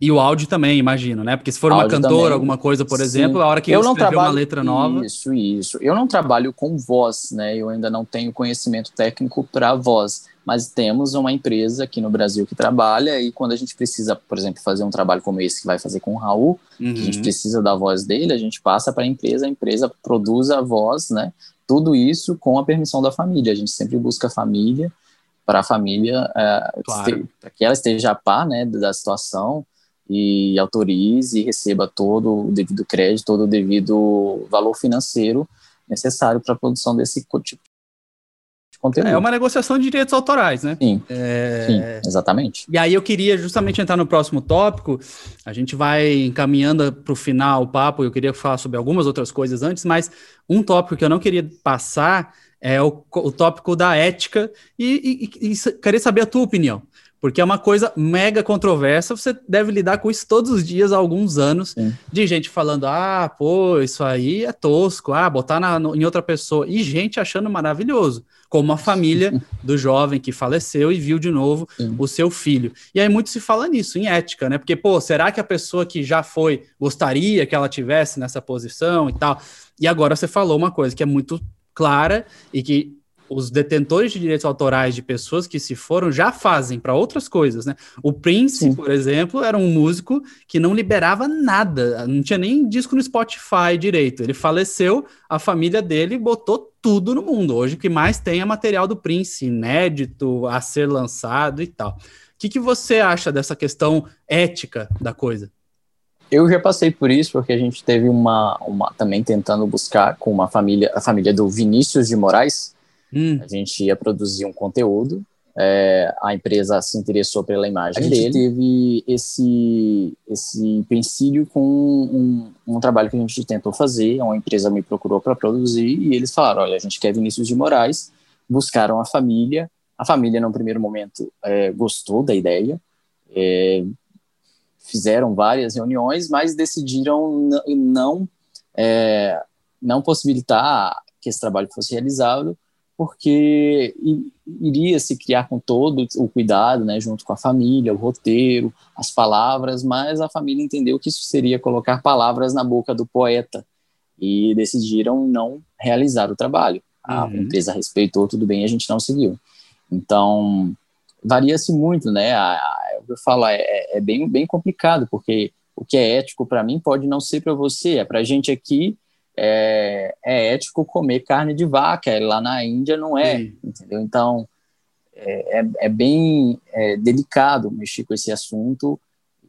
E o áudio também, imagino, né? Porque se for uma cantora, também, alguma coisa, por sim. exemplo, a hora que eu não trabalho uma letra nova. Isso, isso. Eu não trabalho com voz, né? Eu ainda não tenho conhecimento técnico para voz mas temos uma empresa aqui no Brasil que trabalha e quando a gente precisa, por exemplo, fazer um trabalho como esse que vai fazer com o Raul, uhum. que a gente uhum. precisa da voz dele, a gente passa para a empresa, a empresa produz a voz, né? Tudo isso com a permissão da família. A gente sempre busca a família para a família, é, claro. para que ela esteja a par, né, da situação e autorize e receba todo o devido crédito, todo o devido valor financeiro necessário para a produção desse tipo conteúdo. É uma negociação de direitos autorais, né? Sim, é... Sim exatamente. E aí eu queria justamente entrar no próximo tópico. A gente vai encaminhando para o final o papo. Eu queria falar sobre algumas outras coisas antes, mas um tópico que eu não queria passar é o, o tópico da ética e, e, e queria saber a tua opinião porque é uma coisa mega controversa. Você deve lidar com isso todos os dias há alguns anos, Sim. de gente falando: ah, pô, isso aí é tosco, ah, botar na, no, em outra pessoa, e gente achando maravilhoso, como a família (laughs) do jovem que faleceu e viu de novo Sim. o seu filho. E aí muito se fala nisso, em ética, né? Porque, pô, será que a pessoa que já foi gostaria que ela tivesse nessa posição e tal? E agora você falou uma coisa que é muito clara e que os detentores de direitos autorais de pessoas que se foram já fazem para outras coisas, né? O Prince, Sim. por exemplo, era um músico que não liberava nada, não tinha nem disco no Spotify direito. Ele faleceu, a família dele botou tudo no mundo. Hoje o que mais tem é material do Prince, inédito, a ser lançado e tal. O que, que você acha dessa questão ética da coisa? Eu já passei por isso, porque a gente teve uma, uma também tentando buscar com uma família, a família do Vinícius de Moraes, Hum. A gente ia produzir um conteúdo, é, a empresa se interessou pela imagem a dele. teve esse, esse empecilho com um, um, trabalho que a gente tentou fazer, uma empresa me procurou para produzir e eles falaram, olha, a gente quer Vinícius de Moraes, buscaram a família, a família, no primeiro momento, é, gostou da ideia, é, fizeram várias reuniões, mas decidiram não, é, não possibilitar que esse trabalho fosse realizado porque iria se criar com todo o cuidado, né, junto com a família, o roteiro, as palavras, mas a família entendeu que isso seria colocar palavras na boca do poeta e decidiram não realizar o trabalho. A uhum. empresa respeitou, tudo bem, a gente não seguiu. Então, varia-se muito, né? A, a, eu falo, é, é bem, bem complicado, porque o que é ético para mim pode não ser para você, é para a gente aqui é, é, ético comer carne de vaca, lá na Índia não é, Sim. entendeu? Então, é, é, é bem é, delicado mexer com esse assunto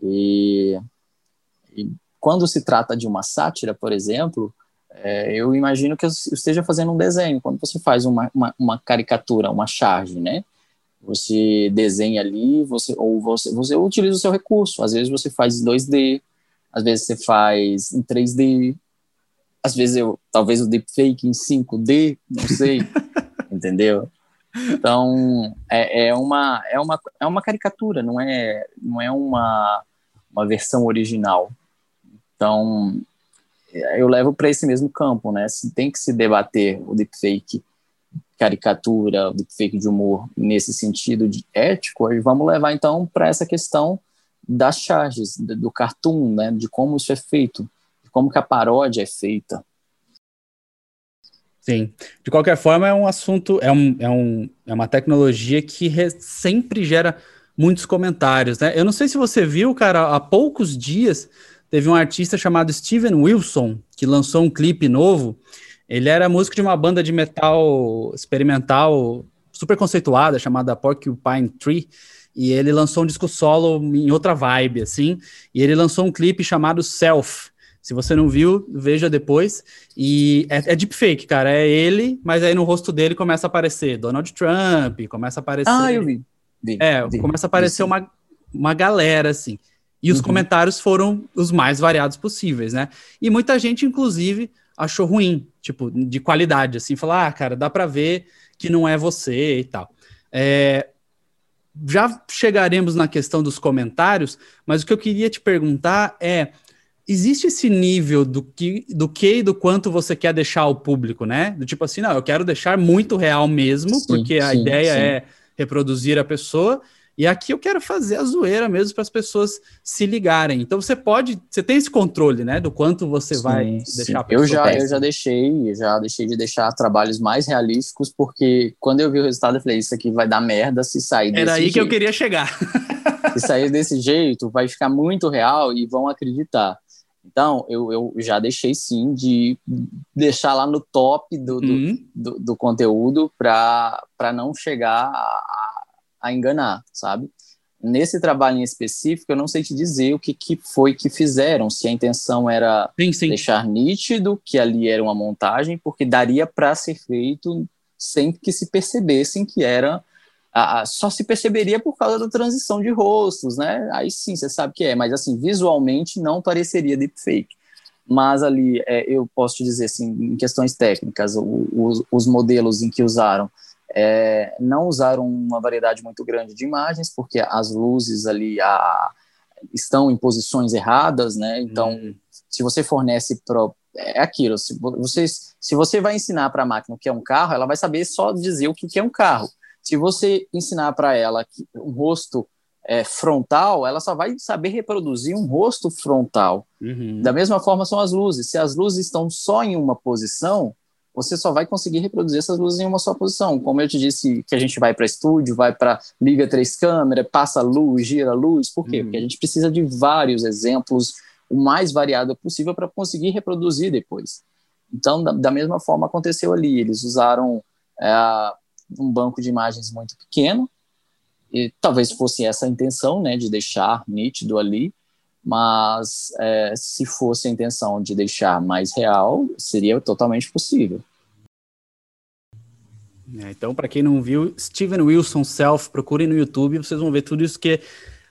e, e, quando se trata de uma sátira, por exemplo, é, eu imagino que eu esteja fazendo um desenho. Quando você faz uma, uma, uma caricatura, uma charge, né? Você desenha ali, você ou você, você utiliza o seu recurso. Às vezes você faz em 2D, às vezes você faz em 3D, às vezes eu, talvez o deepfake em 5D, não sei, (laughs) entendeu? Então, é, é, uma, é, uma, é uma caricatura, não é, não é uma, uma versão original. Então, eu levo para esse mesmo campo, né? Se tem que se debater o deepfake caricatura, o deepfake de humor nesse sentido de ético, vamos levar então para essa questão das charges, do cartoon, né? De como isso é feito, como que a paródia é feita. Sim. De qualquer forma, é um assunto, é, um, é, um, é uma tecnologia que sempre gera muitos comentários, né? Eu não sei se você viu, cara, há poucos dias teve um artista chamado Steven Wilson que lançou um clipe novo. Ele era músico de uma banda de metal experimental super conceituada chamada Porcupine Tree e ele lançou um disco solo em outra vibe, assim, e ele lançou um clipe chamado Self, se você não viu, veja depois. E é, é deepfake, cara. É ele, mas aí no rosto dele começa a aparecer Donald Trump, começa a aparecer. Ah, eu vi. vi é, vi, começa a aparecer uma, uma galera, assim. E os uhum. comentários foram os mais variados possíveis, né? E muita gente, inclusive, achou ruim, tipo, de qualidade, assim, falar, ah, cara, dá para ver que não é você e tal. É, já chegaremos na questão dos comentários, mas o que eu queria te perguntar é existe esse nível do que, do que e do quanto você quer deixar ao público, né? Do tipo assim, não, eu quero deixar muito real mesmo, sim, porque a sim, ideia sim. é reproduzir a pessoa, e aqui eu quero fazer a zoeira mesmo para as pessoas se ligarem. Então você pode, você tem esse controle, né, do quanto você vai deixar a pessoa. Eu já, eu já deixei, já deixei de deixar trabalhos mais realísticos, porque quando eu vi o resultado, eu falei, isso aqui vai dar merda se sair desse Era aí jeito. que eu queria chegar. se sair desse jeito, vai ficar muito real e vão acreditar. Então, eu, eu já deixei sim de deixar lá no top do, uhum. do, do, do, conteúdo para não chegar a, a, enganar, sabe? Nesse trabalho em específico, eu não sei te dizer o que, que foi que fizeram, se a intenção era sim, sim. deixar nítido que ali era uma montagem, porque daria para ser feito sem que se percebessem que era só se perceberia por causa da transição de rostos, né? Aí sim, você sabe que é, mas assim, visualmente não pareceria deepfake. Mas ali, é, eu posso te dizer assim, em questões técnicas, o, os, os, modelos em que usaram é, não usaram uma variedade muito grande de imagens, porque as luzes ali a, estão em posições erradas, né? Então, hum. se você fornece pro, é aquilo, se você, se você vai ensinar para a máquina o que é um carro, ela vai saber só dizer o que é um carro. Se você ensinar para ela um rosto é, frontal, ela só vai saber reproduzir um rosto frontal. Uhum. Da mesma forma são as luzes. Se as luzes estão só em uma posição, você só vai conseguir reproduzir essas luzes em uma só posição. Como eu te disse, que a gente vai para estúdio, vai para liga três câmeras, passa luz, gira luz. Por quê? Uhum. Porque a gente precisa de vários exemplos, o mais variado possível para conseguir reproduzir depois. Então, da, da, mesma forma aconteceu ali. Eles usaram é, um banco de imagens muito pequeno, e talvez fosse essa a intenção, né, de deixar nítido ali, mas é, se fosse a intenção de deixar mais real, seria totalmente possível. É, então, para quem não viu, Steven Wilson Self, procurem no YouTube, vocês vão ver tudo isso que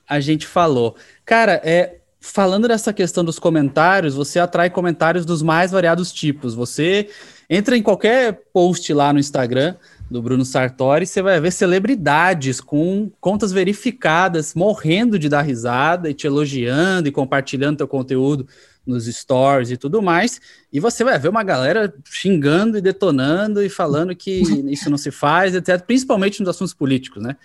a gente falou. Cara, é, falando dessa questão dos comentários, você atrai comentários dos mais variados tipos. Você entra em qualquer post lá no Instagram, do Bruno Sartori, você vai ver celebridades com contas verificadas morrendo de dar risada e te elogiando e compartilhando teu conteúdo nos stories e tudo mais. E você vai ver uma galera xingando e detonando e falando que (laughs) isso não se faz, etc. Principalmente nos assuntos políticos, né?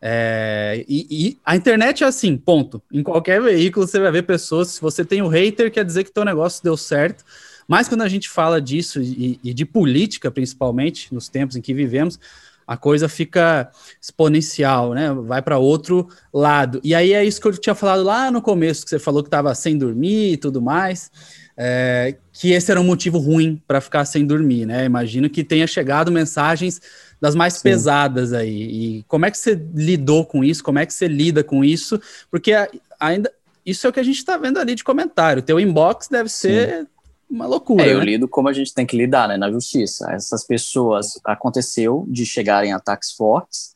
É, e, e, a internet é assim, ponto. Em qualquer veículo você vai ver pessoas. Se você tem o um hater, quer dizer que teu negócio deu certo. Mas quando a gente fala disso e, e de política, principalmente, nos tempos em que vivemos, a coisa fica exponencial, né? Vai para outro lado. E aí é isso que eu tinha falado lá no começo, que você falou que estava sem dormir e tudo mais, é, que esse era um motivo ruim para ficar sem dormir, né? Imagino que tenha chegado mensagens das mais Sim. pesadas aí. E como é que você lidou com isso? Como é que você lida com isso? Porque ainda isso é o que a gente está vendo ali de comentário. O teu inbox deve ser Sim uma loucura. É, eu né? lido como a gente tem que lidar, né, na justiça. Essas pessoas aconteceu de chegarem ataques fortes,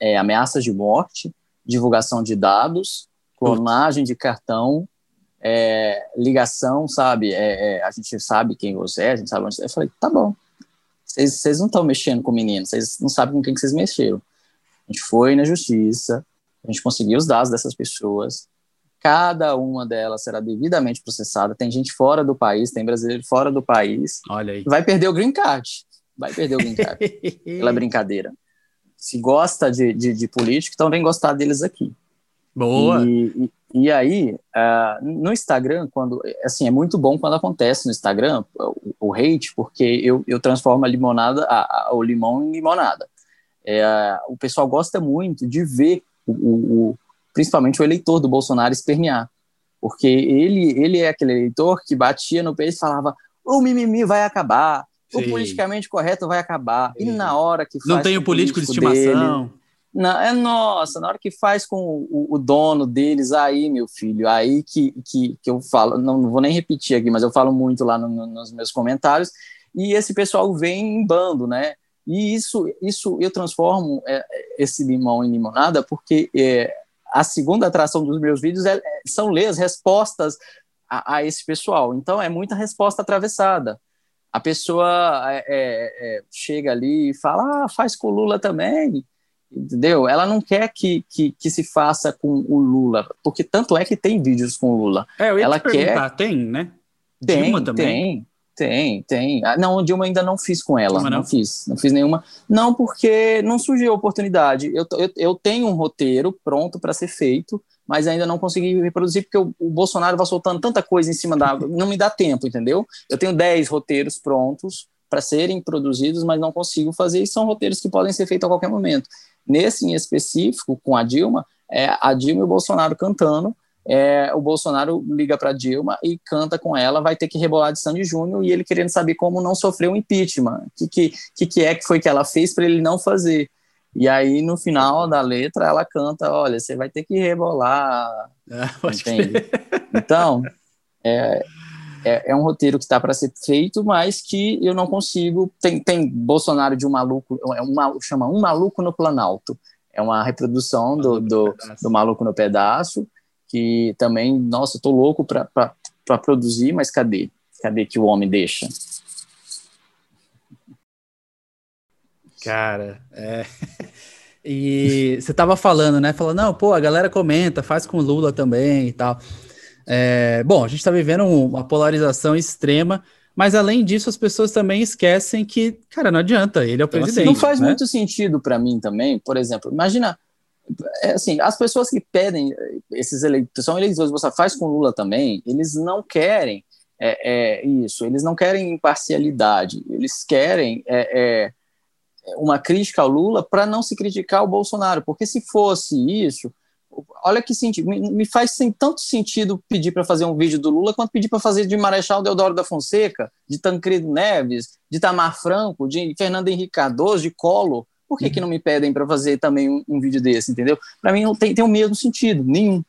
é, ameaças de morte, divulgação de dados, clonagem de cartão, é, ligação, sabe? É, é, a gente sabe quem você é, a gente sabe onde você é. Eu falei, tá bom. Vocês não estão mexendo com o menino, vocês não sabem com quem que vocês mexeram. A gente foi na justiça, a gente conseguiu os dados dessas pessoas, Cada uma delas será devidamente processada. Tem gente fora do país, tem brasileiro fora do país. Olha aí. Vai perder o green card. Vai perder o green card. (laughs) pela brincadeira. Se gosta de, de, de político, então vem gostar deles aqui. Boa. E, e, e aí, uh, no Instagram, quando assim, é muito bom quando acontece no Instagram o, o hate, porque eu, eu transformo a limonada, a, a, o limão em limonada. É, o pessoal gosta muito de ver o, o, principalmente o eleitor do Bolsonaro espernear, porque ele ele é aquele eleitor que batia no peito e falava o mimimi vai acabar, Sim. o politicamente correto vai acabar, Sim. e na hora que não tem o político de estimação dele, não, é nossa, na hora que faz com o, o, dono deles, aí, meu filho, aí que, que, que eu falo, não, não vou nem repetir aqui, mas eu falo muito lá no, no, nos meus comentários, e esse pessoal vem em bando, né? E isso, isso eu transformo é, esse limão em limonada, porque é, a segunda atração dos meus vídeos é, é são ler as respostas a, a, esse pessoal. Então é muita resposta atravessada. A pessoa é, é, é chega ali e fala, ah, faz com o Lula também entendeu? Ela não quer que, que, que, se faça com o Lula, porque tanto é que tem vídeos com o Lula. É, eu ia ela quer tem, né? Tem, Dilma também. Tem, tem, tem. Ah, não, Dilma ainda não fiz com ela, não. não. fiz, não fiz nenhuma. Não, porque não surgiu a oportunidade. Eu, eu, eu tenho um roteiro pronto para ser feito, mas ainda não consegui reproduzir porque o, o Bolsonaro vai soltando tanta coisa em cima da, não me dá tempo, entendeu? Eu tenho 10 roteiros prontos para serem produzidos, mas não consigo fazer, e são roteiros que podem ser feitos a qualquer momento. Nesse em específico, com a Dilma, é a Dilma e o Bolsonaro cantando, é, o Bolsonaro liga para Dilma e canta com ela, vai ter que rebolar de Sandy Júnior e ele querendo saber como não sofreu impeachment, o que, que, que é que foi que ela fez para ele não fazer. E aí, no final da letra, ela canta: Olha, você vai ter que rebolar. Entende? Então, é, é, é um roteiro que está para ser feito, mas que eu não consigo. Tem, tem Bolsonaro de um maluco, é uma, chama Um Maluco no Planalto. É uma reprodução do, do, do Maluco no Pedaço, que também, nossa, estou louco para produzir, mas cadê? Cadê que o homem deixa? Cara, é. (laughs) E você tava falando, né? Falando, não, pô, a galera comenta, faz com Lula também e tal. É, bom, a gente está vivendo uma polarização extrema, mas além disso, as pessoas também esquecem que, cara, não adianta, ele é o então, presidente. Não faz né? muito sentido para mim também, por exemplo, imagina, assim, as pessoas que pedem esses eleitores, são eleitores, você faz com Lula também, eles não querem é, é, isso, eles não querem imparcialidade, eles querem é, é, uma crítica ao Lula para não se criticar o Bolsonaro, porque se fosse isso, olha que sentido, me, me faz sem tanto sentido pedir para fazer um vídeo do Lula quanto pedir para fazer de Marechal Deodoro da Fonseca, de Tancredo Neves, de Tamar Franco, de Fernando Henrique Cardoso, de Collor. Por que, uhum. que não me pedem para fazer também um, um, vídeo desse, entendeu? Para mim não tem, tem o mesmo sentido, nenhum.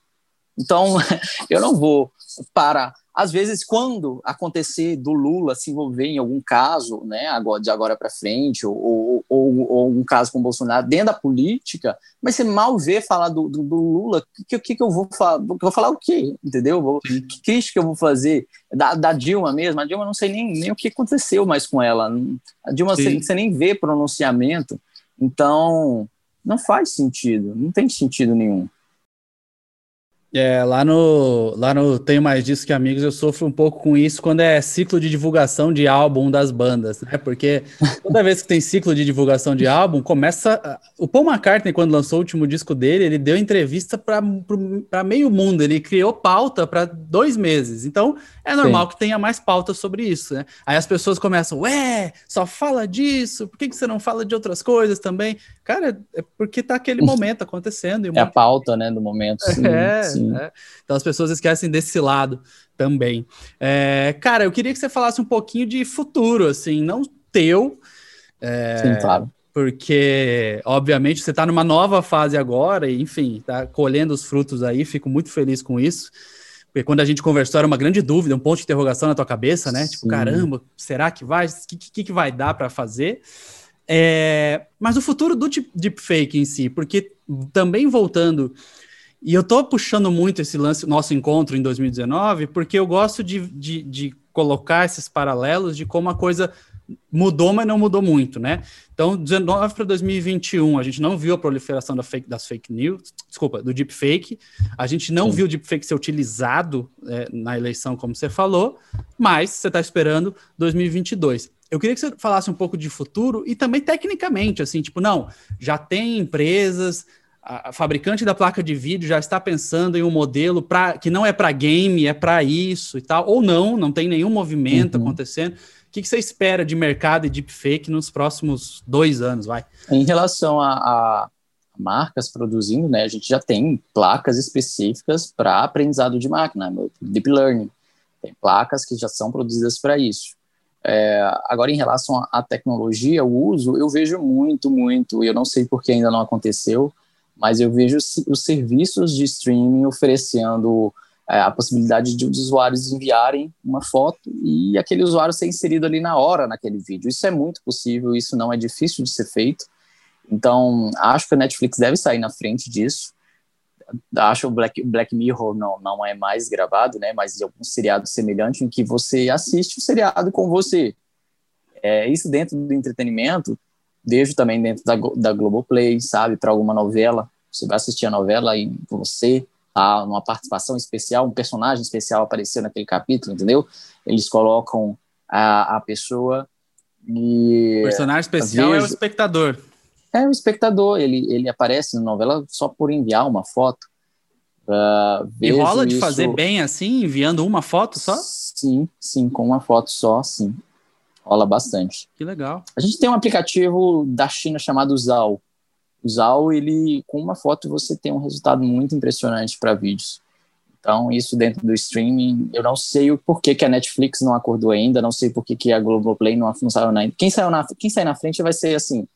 Então, (laughs) eu não vou para às vezes, quando acontecer do Lula se envolver em algum caso, né, agora, de agora para frente, ou, ou, ou, ou, um caso com o Bolsonaro dentro da política, mas você mal vê falar do, do, do Lula, o que, que, que, eu vou falar? Eu vou falar o quê? Entendeu? Vou, que crítica eu vou fazer? Da, da, Dilma mesmo, a Dilma não sei nem, nem o que aconteceu mais com ela. A Dilma você, você nem vê pronunciamento, então não faz sentido, não tem sentido nenhum. É, lá no, lá no Tenho Mais Disso Que Amigos, eu sofro um pouco com isso quando é ciclo de divulgação de álbum das bandas, né? Porque toda vez que tem ciclo de divulgação de álbum, começa. O Paul McCartney, quando lançou o último disco dele, ele deu entrevista para meio mundo, ele criou pauta para dois meses. Então, é normal Sim. que tenha mais pauta sobre isso, né? Aí as pessoas começam, ué, só fala disso, por que, que você não fala de outras coisas também? Cara, é porque tá aquele momento acontecendo. é a pauta, né, do momento. Sim, (laughs) é, sim. Né? Então as pessoas esquecem desse lado também. É, cara, eu queria que você falasse um pouquinho de futuro, assim, não teu. É, Sim, claro. Porque, obviamente, você está numa nova fase agora, e, enfim, está colhendo os frutos aí, fico muito feliz com isso. Porque quando a gente conversou era uma grande dúvida, um ponto de interrogação na tua cabeça, né? Tipo, Sim. Tipo, caramba, será que vai? O que, que, que vai dar para fazer? É, mas o futuro do deepfake em si, porque também voltando e eu tô puxando muito esse lance, nosso encontro em 2019, porque eu gosto de, de, de colocar esses paralelos de como a coisa mudou, mas não mudou muito, né? Então, 19 para 2021, a gente não viu a proliferação da fake, das fake news, desculpa, do deepfake, a gente não Sim. viu o deepfake ser utilizado é, na eleição, como você falou, mas você está esperando 2022. Eu queria que você falasse um pouco de futuro e também tecnicamente, assim, tipo, não, já tem empresas, a, fabricante da placa de vídeo já está pensando em um modelo para que não é para game, é para isso e tal, ou não, não tem nenhum movimento uhum. acontecendo que, que você espera de mercado e deepfake nos próximos dois anos, vai? Em relação a, a marcas produzindo, né, a gente já tem placas específicas para aprendizado de máquina, no deep learning. Tem placas que já são produzidas para isso. É, agora, em relação à tecnologia, o uso, eu vejo muito, muito, e eu não sei por que ainda não aconteceu, mas eu vejo os serviços de streaming oferecendo é, a possibilidade de os usuários enviarem uma foto e aquele usuário ser inserido ali na hora naquele vídeo. Isso é muito possível, isso não é difícil de ser feito. Então, acho que a Netflix deve sair na frente disso. Acho o Black, Black Mirror não, não é mais gravado, né? Mas de algum seriado semelhante em que você assiste o seriado com você. É, isso dentro do entretenimento, vejo também dentro da, da Globoplay, sabe? Para alguma novela. Você vai assistir a novela e você tá, uma participação especial, um personagem especial apareceu naquele capítulo, entendeu? Eles colocam a, a pessoa e... O personagem especial vejo, é o espectador. É o espectador, ele, ele aparece na novela só por enviar uma foto. Uh, e rola de isso... fazer bem assim, enviando uma foto só? Sim, sim, com uma foto só, sim. Rola bastante. Que legal. A gente tem um aplicativo da China chamado Zao, o Zal, ele, com uma foto, você tem um resultado muito impressionante para vídeos. Então, isso dentro do streaming, eu não sei o porquê que a Netflix não acordou ainda, não sei por que a Globoplay não, não saiu na quem saiu na Quem sai na frente vai ser assim.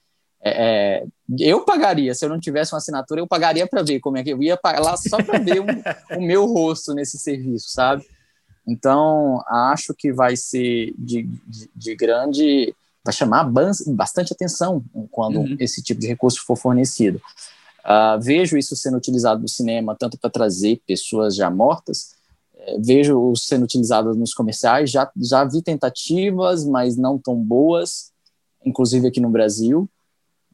É, é, eu pagaria, se eu não tivesse uma assinatura, eu pagaria para ver como é que eu ia pagar lá só para ver um, (laughs) o meu rosto nesse serviço, sabe? Então, acho que vai ser de, de, de grande vai chamar bastante atenção quando uhum. esse tipo de recurso for fornecido. Uh, vejo isso sendo utilizado no cinema tanto para trazer pessoas já mortas, é, vejo sendo utilizado nos comerciais, já, já vi tentativas, mas não tão boas, inclusive aqui no Brasil,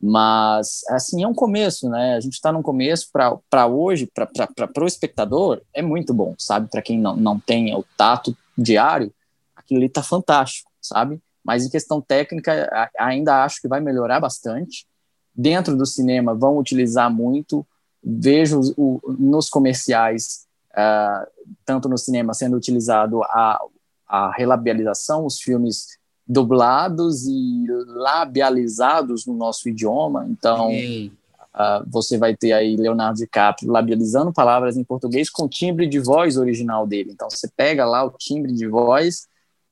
mas assim é um começo, né? A gente está num começo para hoje, para o espectador, é muito bom, sabe? Para quem não, não tem o tato diário, aquilo ali está fantástico, sabe? mas em questão técnica ainda acho que vai melhorar bastante. Dentro do cinema vão utilizar muito, vejo o, nos comerciais, uh, tanto no cinema sendo utilizado a, a relabialização, os filmes dublados e labializados no nosso idioma, então uh, você vai ter aí Leonardo DiCaprio labializando palavras em português com o timbre de voz original dele, então você pega lá o timbre de voz,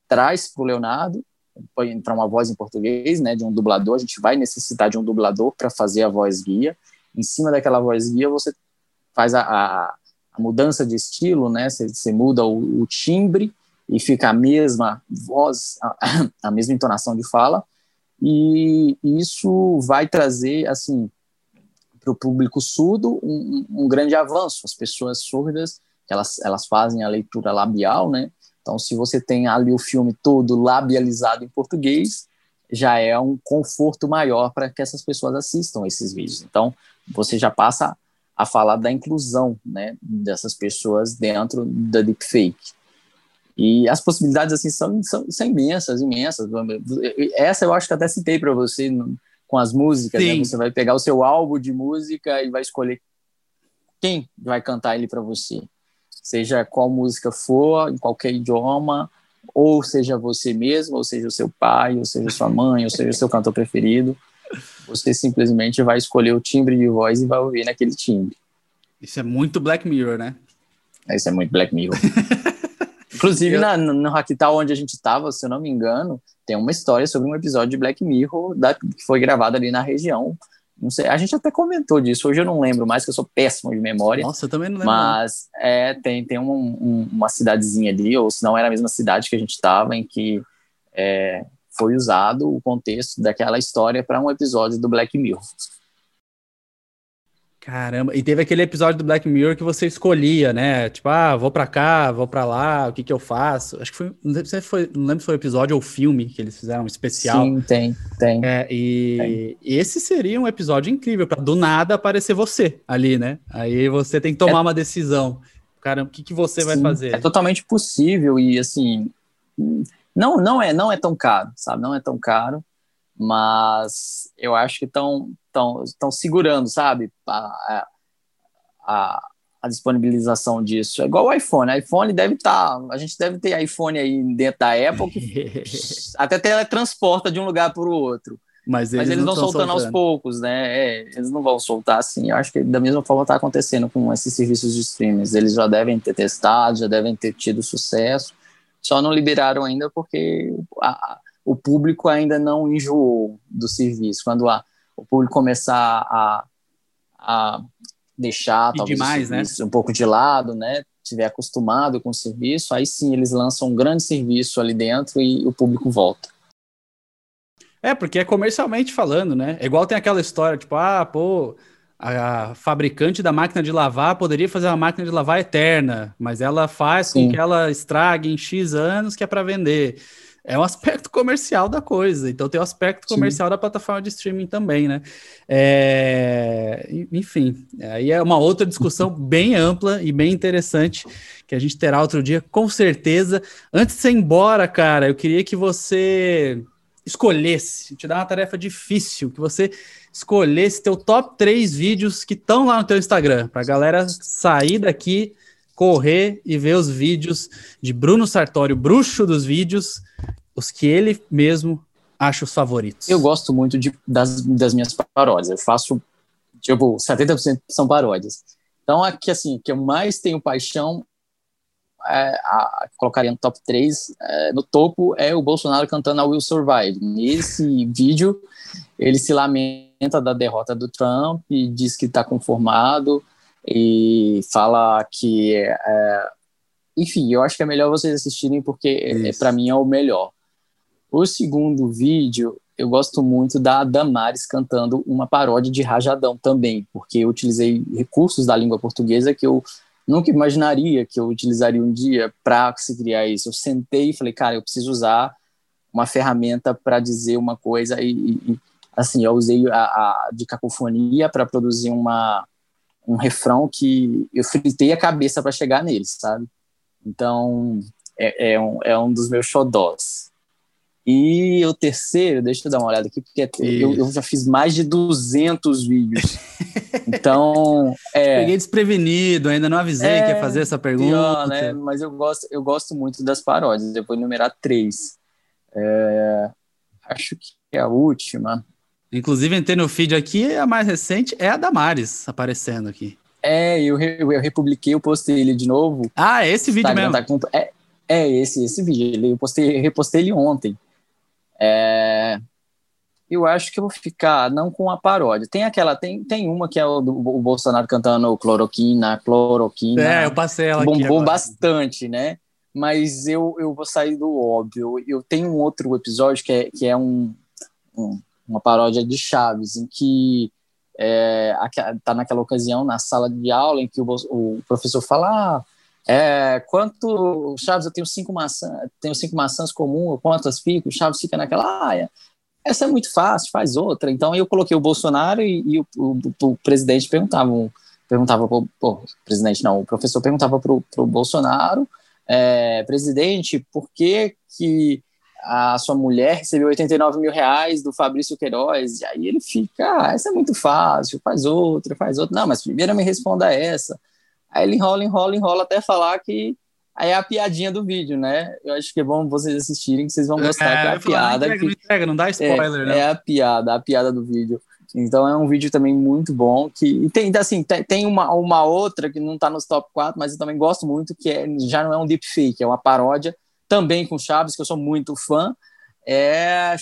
traz para o Leonardo pode entrar uma voz em português, né, de um dublador, a gente vai necessitar de um dublador para fazer a voz guia. Em cima daquela voz guia, você faz a, a, a mudança de estilo, né, você, você muda o, o, timbre e fica a mesma voz, a, (coughs) a mesma entonação de fala, e isso vai trazer, assim, para o público surdo um, um, grande avanço. As pessoas surdas, elas, elas fazem a leitura labial, né, então, se você tem ali o filme todo labializado em português, já é um conforto maior para que essas pessoas assistam esses vídeos. Então, você já passa a falar da inclusão né, dessas pessoas dentro da deepfake. E as possibilidades assim são, são, são imensas, imensas. Essa eu acho que até citei para você no, com as músicas. Né? Você vai pegar o seu álbum de música e vai escolher quem vai cantar ele para você seja qual música for, em qualquer idioma, ou seja você mesmo, ou seja o seu pai, ou seja sua mãe, ou seja o seu cantor preferido, você simplesmente vai escolher o timbre de voz e vai ouvir naquele timbre. Isso é muito Black Mirror, né? Isso é muito Black Mirror. (laughs) Inclusive, eu... na, no Hacktal, onde a gente estava, se eu não me engano, tem uma história sobre um episódio de Black Mirror da, que foi gravado ali na região não sei, a gente até comentou disso, hoje eu não lembro mais, que eu sou péssimo de memória. Nossa, eu também não lembro. Mas é, tem, tem um, um, uma cidadezinha ali, ou se não era a mesma cidade que a gente estava, em que é, foi usado o contexto daquela história para um episódio do Black Mirror. Caramba, e teve aquele episódio do Black Mirror que você escolhia, né? Tipo, ah, vou pra cá, vou pra lá, o que que eu faço? Acho que foi, não lembro se foi, não lembro se foi episódio ou filme que eles fizeram, um especial. Sim, tem, tem. É, e tem. esse seria um episódio incrível, para do nada aparecer você ali, né? Aí você tem que tomar é, uma decisão. Caramba, o que que você sim, vai fazer? É totalmente possível e, assim, não, não, é, não é tão caro, sabe? Não é tão caro mas eu acho que estão segurando, sabe, a, a, a, disponibilização disso. É igual o iPhone. O iPhone deve estar. Tá, a gente deve ter iPhone aí dentro da Apple que (laughs) até teletransporta de um lugar para o outro. Mas eles, Mas eles vão soltando, soltando, aos poucos, né? É, eles não vão soltar assim. Eu acho que da mesma forma está acontecendo com esses serviços de streaming. Eles já devem ter testado, já devem ter tido sucesso. Só não liberaram ainda porque a, o público ainda não enjoou do serviço. Quando a, o público começar a, a deixar talvez demais, né? um pouco de lado, né? Tiver acostumado com o serviço, aí sim eles lançam um grande serviço ali dentro e o público volta. É, porque é comercialmente falando, né? É igual tem aquela história, tipo, ah, pô, a fabricante da máquina de lavar poderia fazer uma máquina de lavar eterna, mas ela faz sim. com que ela estrague em X anos que é para vender é um aspecto comercial da coisa. Então tem o aspecto comercial Sim. da plataforma de streaming também, né? É... Enfim, aí é uma outra discussão (laughs) bem ampla e bem interessante que a gente terá outro dia, com certeza. Antes de você ir embora, cara, eu queria que você escolhesse, te dar uma tarefa difícil, que você escolhesse teu top 3 vídeos que estão lá no teu Instagram, para a galera sair daqui correr e ver os vídeos de Bruno Sartório, bruxo dos vídeos, os que ele mesmo acha os favoritos. Eu gosto muito de, das, das minhas paródias. Eu faço, tipo, 70% são paródias. Então, aqui, assim, que eu mais tenho paixão, é, a, colocaria no top 3, é, no topo é o Bolsonaro cantando a Will Survive. Nesse vídeo, ele se lamenta da derrota do Trump e diz que está conformado, e fala que é, enfim, eu acho que é melhor vocês assistirem porque é, para mim é o melhor. O segundo vídeo, eu gosto muito da Damares cantando uma paródia de Rajadão também, porque eu utilizei recursos da língua portuguesa que eu nunca imaginaria que eu utilizaria um dia para se criar isso. Eu sentei e falei, cara, eu preciso usar uma ferramenta para dizer uma coisa e, e, assim, eu usei a, a de cacofonia para produzir uma um refrão que eu fritei a cabeça para chegar nele, sabe? Então, é, é, um, é um dos meus xodós. E o terceiro, deixa eu dar uma olhada aqui, porque eu, eu, já fiz mais de 200 vídeos. (laughs) Então. É, Peguei desprevenido, ainda não avisei é, que ia fazer essa pergunta. Pior, né? Mas eu gosto, eu gosto muito das paródias. Eu vou enumerar três. É, acho que é a última. Inclusive, entrei no feed aqui, a mais recente é a Damares aparecendo aqui. É, eu, eu, eu republiquei, eu postei ele de novo. Ah, é esse vídeo mesmo? Tá com, é, é esse, esse vídeo. Eu postei, repostei ele ontem. É, eu acho que eu vou ficar não com a paródia. Tem aquela, tem, tem uma que é o, do, o Bolsonaro cantando cloroquina, cloroquina. É, eu passei ela bombou aqui. Bombou bastante, né? Mas eu, eu vou sair do óbvio. Eu tenho um outro episódio que é, que é um, um uma paródia de Chaves, em que é, tá naquela ocasião na sala de aula em que o, o professor fala ah, é, quanto Chaves eu tenho cinco maçãs tenho cinco maçãs comuns quantas ficam Chaves fica naquela ah, é, essa é muito fácil faz outra. Então eu coloquei o Bolsonaro e, e o, o, o, presidente perguntava perguntava pro, o presidente não o professor perguntava para o Bolsonaro é, presidente por que que a sua mulher recebeu 89 mil reais do Fabrício Queiroz, e aí ele fica, ah, essa é muito fácil, faz outra, faz outra. Não, mas primeiro me responda essa. Aí ele enrola, enrola, enrola até falar que aí é a piadinha do vídeo, né? Eu acho que é bom vocês assistirem, que vocês vão gostar, é, que é a piada. Não entrega, que, não, entrega, não dá spoiler, é, né? É a piada, a piada do vídeo. Então é um vídeo também muito bom, que tem, assim, tem, uma, uma outra que não está nos top 4, mas eu também gosto muito, que é, já não é um deepfake, é uma paródia também com Chaves, que eu sou muito fã, é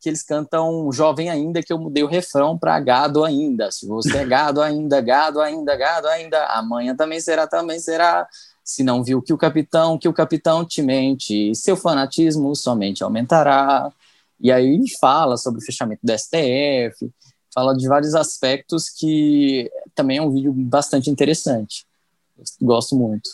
que eles cantam Jovem Ainda, que eu mudei o refrão para Gado Ainda. Se você é gado ainda, gado ainda, gado ainda, amanhã também será, também será. Se não viu que o capitão, que o capitão te mente, seu fanatismo somente aumentará. E aí fala sobre o fechamento do STF, fala de vários aspectos que também é um vídeo bastante interessante. Gosto muito.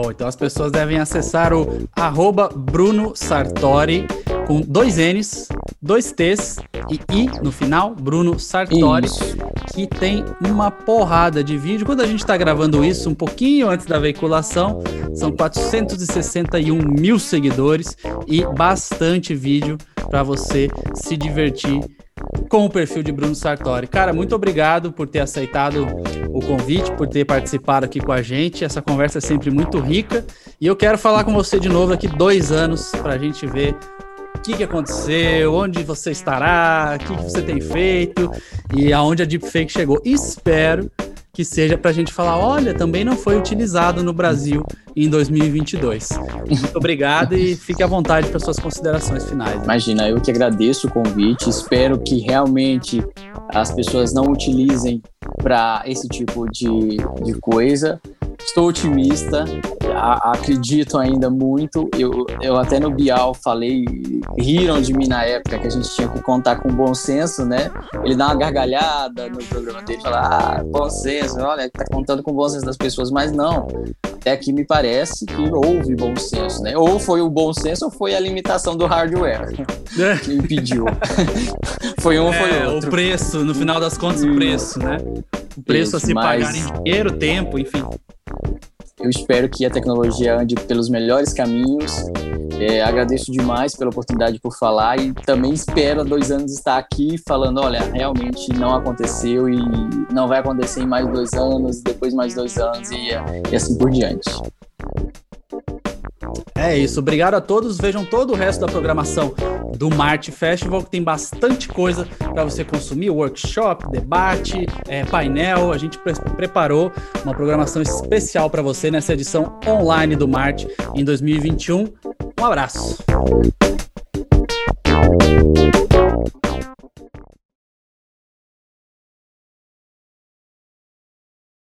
Bom, então as pessoas devem acessar o arroba Bruno Sartori com dois N's, dois T's e I no final, Bruno Sartori, isso. que tem uma porrada de vídeo. Quando a gente está gravando isso, um pouquinho antes da veiculação, são 461 mil seguidores e bastante vídeo para você se divertir com o perfil de Bruno Sartori. Cara, muito obrigado por ter aceitado o convite, por ter participado aqui com a gente. Essa conversa é sempre muito rica e eu quero falar com você de novo aqui dois anos para a gente ver o que, que aconteceu, onde você estará, o que, que você tem feito e aonde a deepfake chegou. Espero que seja para a gente falar, olha, também não foi utilizado no Brasil em 2022. Muito obrigado e fique à vontade para suas considerações finais. Imagina, eu que agradeço o convite, espero que realmente as pessoas não utilizem para esse tipo de, de coisa. Estou otimista, a, acredito ainda muito. Eu, eu até no Bial falei, riram de mim na época que a gente tinha que contar com bom senso, né? Ele dá uma gargalhada no programa dele, fala, ah, bom senso, olha, tá contando com bom senso das pessoas, mas não. Até aqui me parece que houve bom senso, né? Ou foi o bom senso ou foi a limitação do hardware (laughs) é. que impediu. (laughs) foi um ou é, foi outro. O preço, no final das contas, o preço, né? O preço Isso, a se mas... pagar em dinheiro, tempo, enfim. Eu espero que a tecnologia ande pelos melhores caminhos. É, agradeço demais pela oportunidade por falar e também espero dois anos estar aqui falando, olha, realmente não aconteceu e não vai acontecer em mais dois anos, depois mais dois anos e, e assim por diante. É isso, obrigado a todos. Vejam todo o resto da programação do Marte Festival, que tem bastante coisa para você consumir: workshop, debate, é, painel. A gente pre preparou uma programação especial para você nessa edição online do Marte em 2021. Um abraço.